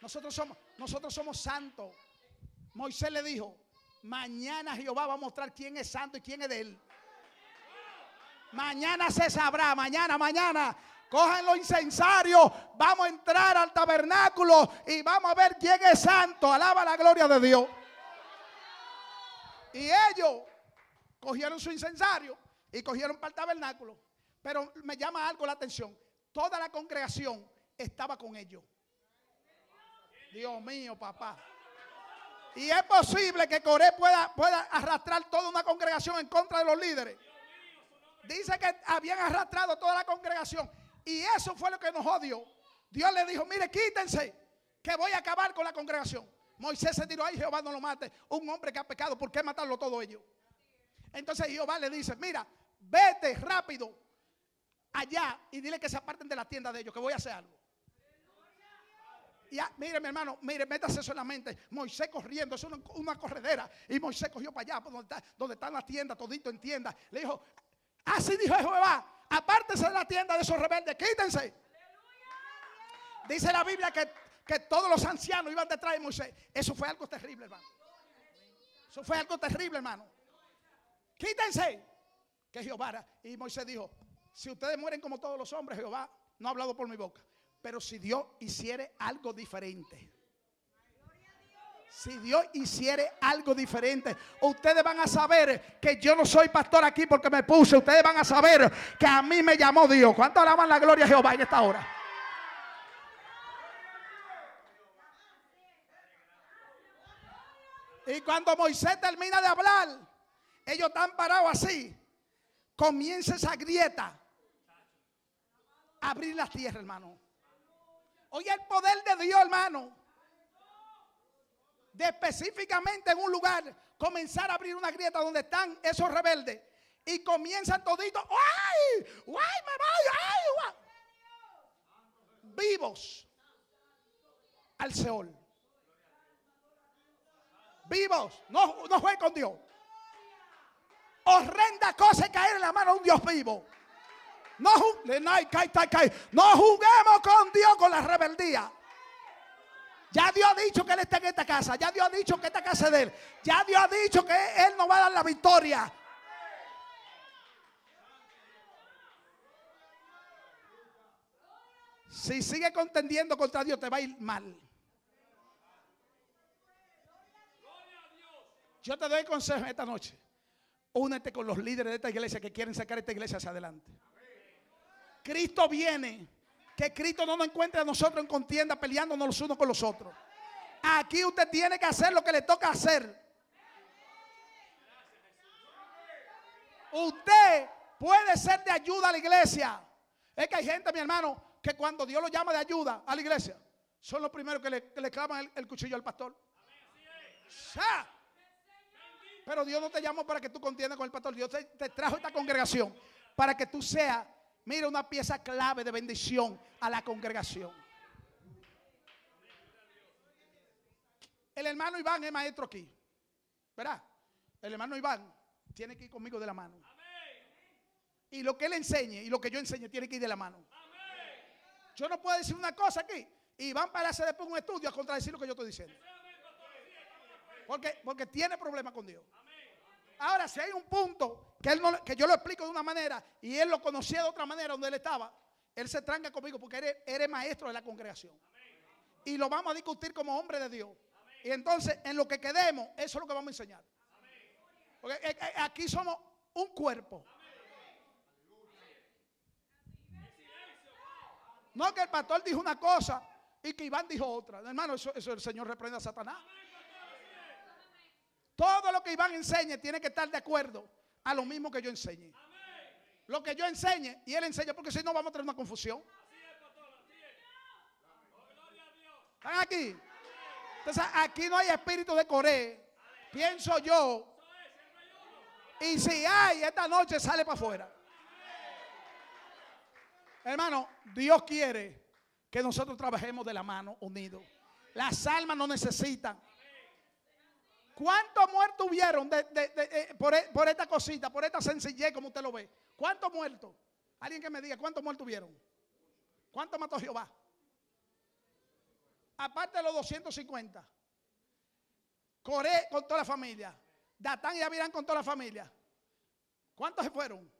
S1: Nosotros somos, nosotros somos santos. Moisés le dijo, mañana Jehová va a mostrar quién es santo y quién es de él. Mañana se sabrá, mañana, mañana. Cojan los incensarios, vamos a entrar al tabernáculo y vamos a ver quién es santo. Alaba la gloria de Dios. Y ellos cogieron su incensario y cogieron para el tabernáculo. Pero me llama algo la atención. Toda la congregación estaba con ellos. Dios mío, papá. Y es posible que Coré pueda, pueda arrastrar toda una congregación en contra de los líderes. Dice que habían arrastrado toda la congregación. Y eso fue lo que nos odió. Dios le dijo, mire, quítense, que voy a acabar con la congregación. Moisés se tiró ahí, Jehová no lo mate. Un hombre que ha pecado, ¿por qué matarlo todo ellos? Entonces Jehová le dice, mira, vete rápido allá y dile que se aparten de la tienda de ellos, que voy a hacer algo. Y mire, mi hermano, mire, métase eso en la mente. Moisés corriendo, es una, corredera. Y Moisés cogió para allá, donde está, donde está la tienda, todito en tienda. Le dijo, Así dijo Jehová, apártese de la tienda de esos rebeldes, quítense. Dice la Biblia que, que todos los ancianos iban detrás de Moisés. Eso fue algo terrible, hermano. Eso fue algo terrible, hermano. Quítense. Que Jehová. Y Moisés dijo, si ustedes mueren como todos los hombres, Jehová no ha hablado por mi boca. Pero si Dios hiciere algo diferente. Si Dios hiciere algo diferente, ustedes van a saber que yo no soy pastor aquí porque me puse. Ustedes van a saber que a mí me llamó Dios. ¿Cuánto alaban la gloria a Jehová en esta hora? Y cuando Moisés termina de hablar, ellos están parados así. Comienza esa grieta. Abrir la tierra, hermano. Oye, el poder de Dios, hermano. De específicamente en un lugar comenzar a abrir una grieta donde están esos rebeldes. Y comienzan toditos. ¡Ay! ¡Ay, me voy! ¡Ay! Vivos al Seol. Vivos. No, no con Dios. Horrenda cosa es caer en la mano de un Dios vivo. No, no juguemos con Dios con la rebeldía. Ya Dios ha dicho que Él está en esta casa. Ya Dios ha dicho que esta casa es de Él. Ya Dios ha dicho que Él nos va a dar la victoria. Si sigue contendiendo contra Dios, te va a ir mal. Yo te doy consejo esta noche. Únete con los líderes de esta iglesia que quieren sacar esta iglesia hacia adelante. Cristo viene. Que Cristo no nos encuentre a nosotros en contienda peleándonos los unos con los otros. Aquí usted tiene que hacer lo que le toca hacer. Usted puede ser de ayuda a la iglesia. Es que hay gente, mi hermano, que cuando Dios lo llama de ayuda a la iglesia, son los primeros que le, que clavan el, cuchillo al pastor. ¡Ya! Pero Dios no te llamó para que tú contiendas con el pastor. Dios te, te trajo esta congregación para que tú seas, mira, una pieza clave de bendición a la congregación. El hermano Iván es maestro aquí. ¿Verdad? El hermano Iván tiene que ir conmigo de la mano. Y lo que él enseñe y lo que yo enseñe tiene que ir de la mano. Yo no puedo decir una cosa aquí y van para hacer después un estudio a contradecir lo que yo estoy diciendo. Porque, porque tiene problemas con Dios. Ahora, si hay un punto que, él que yo lo explico de una manera y él lo conocía de otra manera donde él estaba, él se tranca conmigo porque eres, maestro de la congregación. Y lo vamos a discutir como hombre de Dios. Y entonces, en lo que quedemos, eso es lo que vamos a enseñar. Porque eh, eh, aquí somos un cuerpo. No que el pastor dijo una cosa y que Iván dijo otra. Hermano, eso el Señor reprende a Satanás. Todo lo que Iván enseñe tiene que estar de acuerdo a lo mismo que yo enseñe. Lo que yo enseñe y él enseña, porque si no vamos a tener una confusión. ¿Están aquí? Entonces aquí no hay espíritu de Coré. Pienso yo. Y si hay, esta noche sale para afuera. Hermano, Dios quiere que nosotros trabajemos de la mano unidos. Las almas no necesitan. ¿Cuántos muertos hubieron de- de- de- eh, por, e- por esta cosita, por esta sencillez como usted lo ve? ¿Cuántos muertos? Alguien que me diga, ¿cuántos muertos hubieron? ¿Cuántos mató Jehová? Aparte de los 250. Coré con toda la familia. Datán y Abirán con toda la familia. ¿Cuántos se fueron?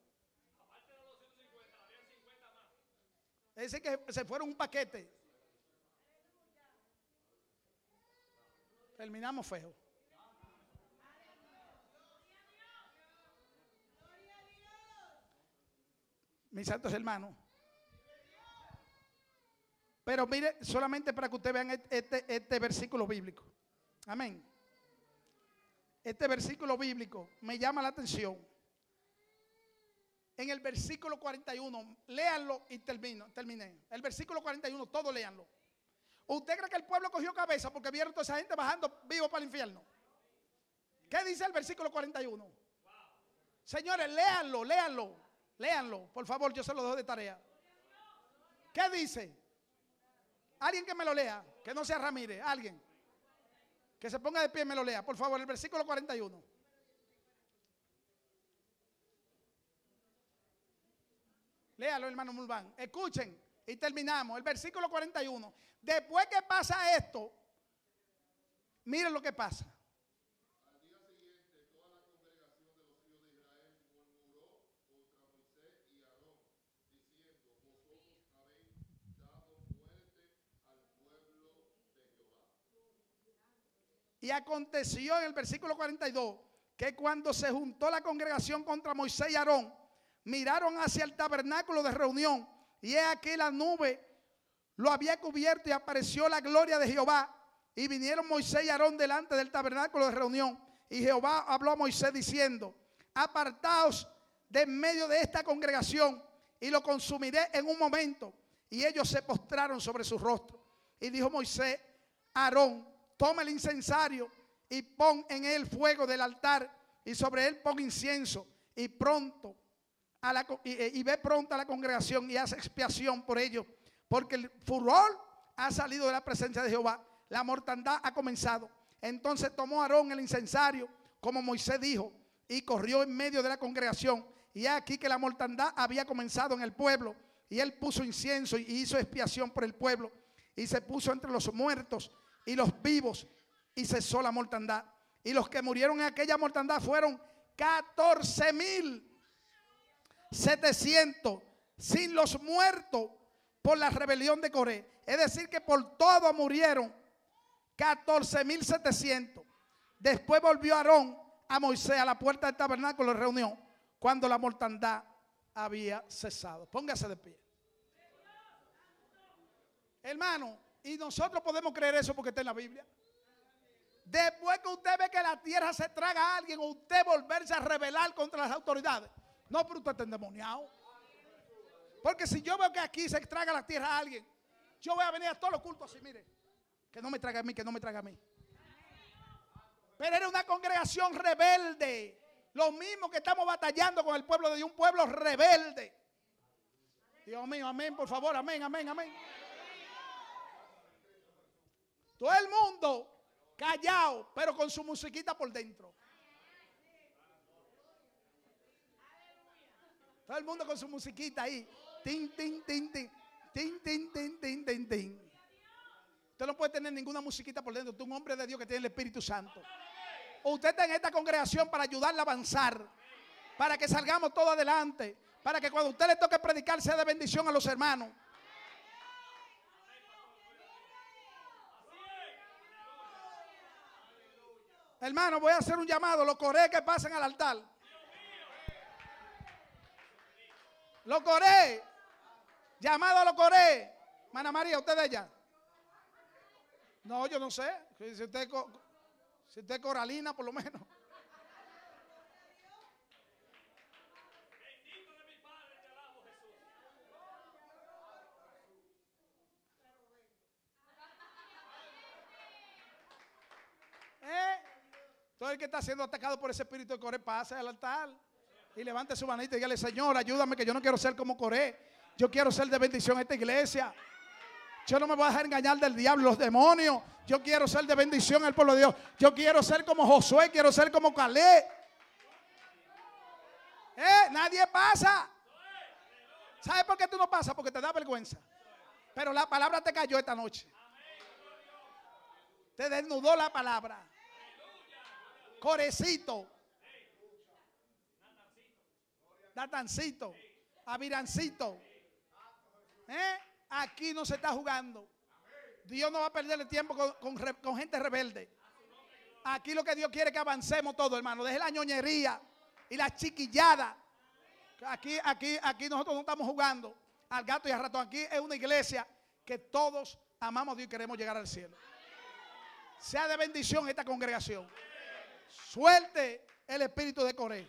S1: Es decir, que se fueron un paquete. Terminamos feo. Mis santos hermanos. Pero mire, solamente para que ustedes vean este, este versículo bíblico. Amén. Este versículo bíblico me llama la atención. En el versículo 41, léanlo y termino, terminé. El versículo 41, todos léanlo. ¿Usted cree que el pueblo cogió cabeza porque vieron toda esa gente bajando vivo para el infierno? ¿Qué dice el versículo 41? Señores, léanlo, léanlo, léanlo. Por favor, yo se lo dejo de tarea. ¿Qué dice? Alguien que me lo lea, que no sea Ramírez, alguien. Que se ponga de pie y me lo lea. Por favor, el versículo 41. Léalo, hermano Mulván. Escuchen y terminamos. El versículo 41. Después que pasa esto, miren lo que pasa. Y aconteció en el versículo 42 que cuando se juntó la congregación contra Moisés y Aarón, miraron hacia el tabernáculo de reunión y he aquí la nube lo había cubierto y apareció la gloria de Jehová. Y vinieron Moisés y Aarón delante del tabernáculo de reunión. Y Jehová habló a Moisés diciendo, apartaos de en medio de esta congregación y lo consumiré en un momento. Y ellos se postraron sobre su rostro. Y dijo Moisés, Aarón, toma el incensario y pon en él fuego del altar y sobre él pon incienso y pronto a la, y, ve pronto a la congregación y hace expiación por ellos, porque el furor ha salido de la presencia de Jehová, la mortandad ha comenzado. Entonces tomó Aarón el incensario, como Moisés dijo, y corrió en medio de la congregación. Y aquí que la mortandad había comenzado en el pueblo, y él puso incienso y hizo expiación por el pueblo, y se puso entre los muertos y los vivos, y cesó la mortandad. Y los que murieron en aquella mortandad fueron 14 mil 700 sin los muertos por la rebelión de Coré. Es decir, que por todo murieron 14.700. Después volvió Aarón a Moisés a la puerta del tabernáculo de reunión cuando la mortandad había cesado. Póngase de pie. Hermano, y nosotros podemos creer eso porque está en la Biblia. Después que usted ve que la tierra se traga a alguien, usted volverse a rebelar contra las autoridades. No, pero usted está endemoniado. Porque si yo veo que aquí se traga la tierra a alguien, yo voy a venir a todos los cultos así, mire. Que no me traga a mí, que no me traga a mí. Pero era una congregación rebelde. Lo mismo que estamos batallando con el pueblo de un pueblo rebelde. Dios mío, amén, por favor, amén, amén, amén. Todo el mundo callado, pero con su musiquita por dentro. Todo el mundo con su musiquita ahí. Tin, tin, tin, tin. Tin, tin, tin, tin, tin. Usted no puede tener ninguna musiquita por dentro. Usted es un hombre de Dios que tiene el Espíritu Santo. Usted está en esta congregación para ayudarle a avanzar. Para que salgamos todos adelante. Para que cuando usted le toque predicar sea de bendición a los hermanos. Hermano, voy a hacer un llamado. Los coré que pasen al altar. Lo coré. Llamado a lo coré. Mana María, ¿usted de allá? No, yo no sé. Si usted es coralina, por lo menos. ¿Eh? Todo el que está siendo atacado por ese espíritu de Coré pasa al altar y levante su manita y dígale, Señor, ayúdame que yo no quiero ser como Coré. Yo quiero ser de bendición a esta iglesia. Yo no me voy a dejar engañar del diablo, los demonios. Yo quiero ser de bendición al pueblo de Dios. Yo quiero ser como Josué, quiero ser como Calé. Eh, nadie pasa. ¿Sabes por qué tú no pasas? Porque te da vergüenza. Pero la palabra te cayó esta noche. Te desnudó la palabra. Corecito. Datancito, Avirancito. ¿Eh? Aquí no se está jugando. Dios no va a perder el tiempo con, gente rebelde. Aquí lo que Dios quiere es que avancemos todo, hermano. Deje la ñoñería y la chiquillada. Aquí, aquí, aquí nosotros no estamos jugando al gato y al ratón. Aquí es una iglesia que todos amamos a Dios y queremos llegar al cielo. Sea de bendición esta congregación. Suelte el espíritu de Coré.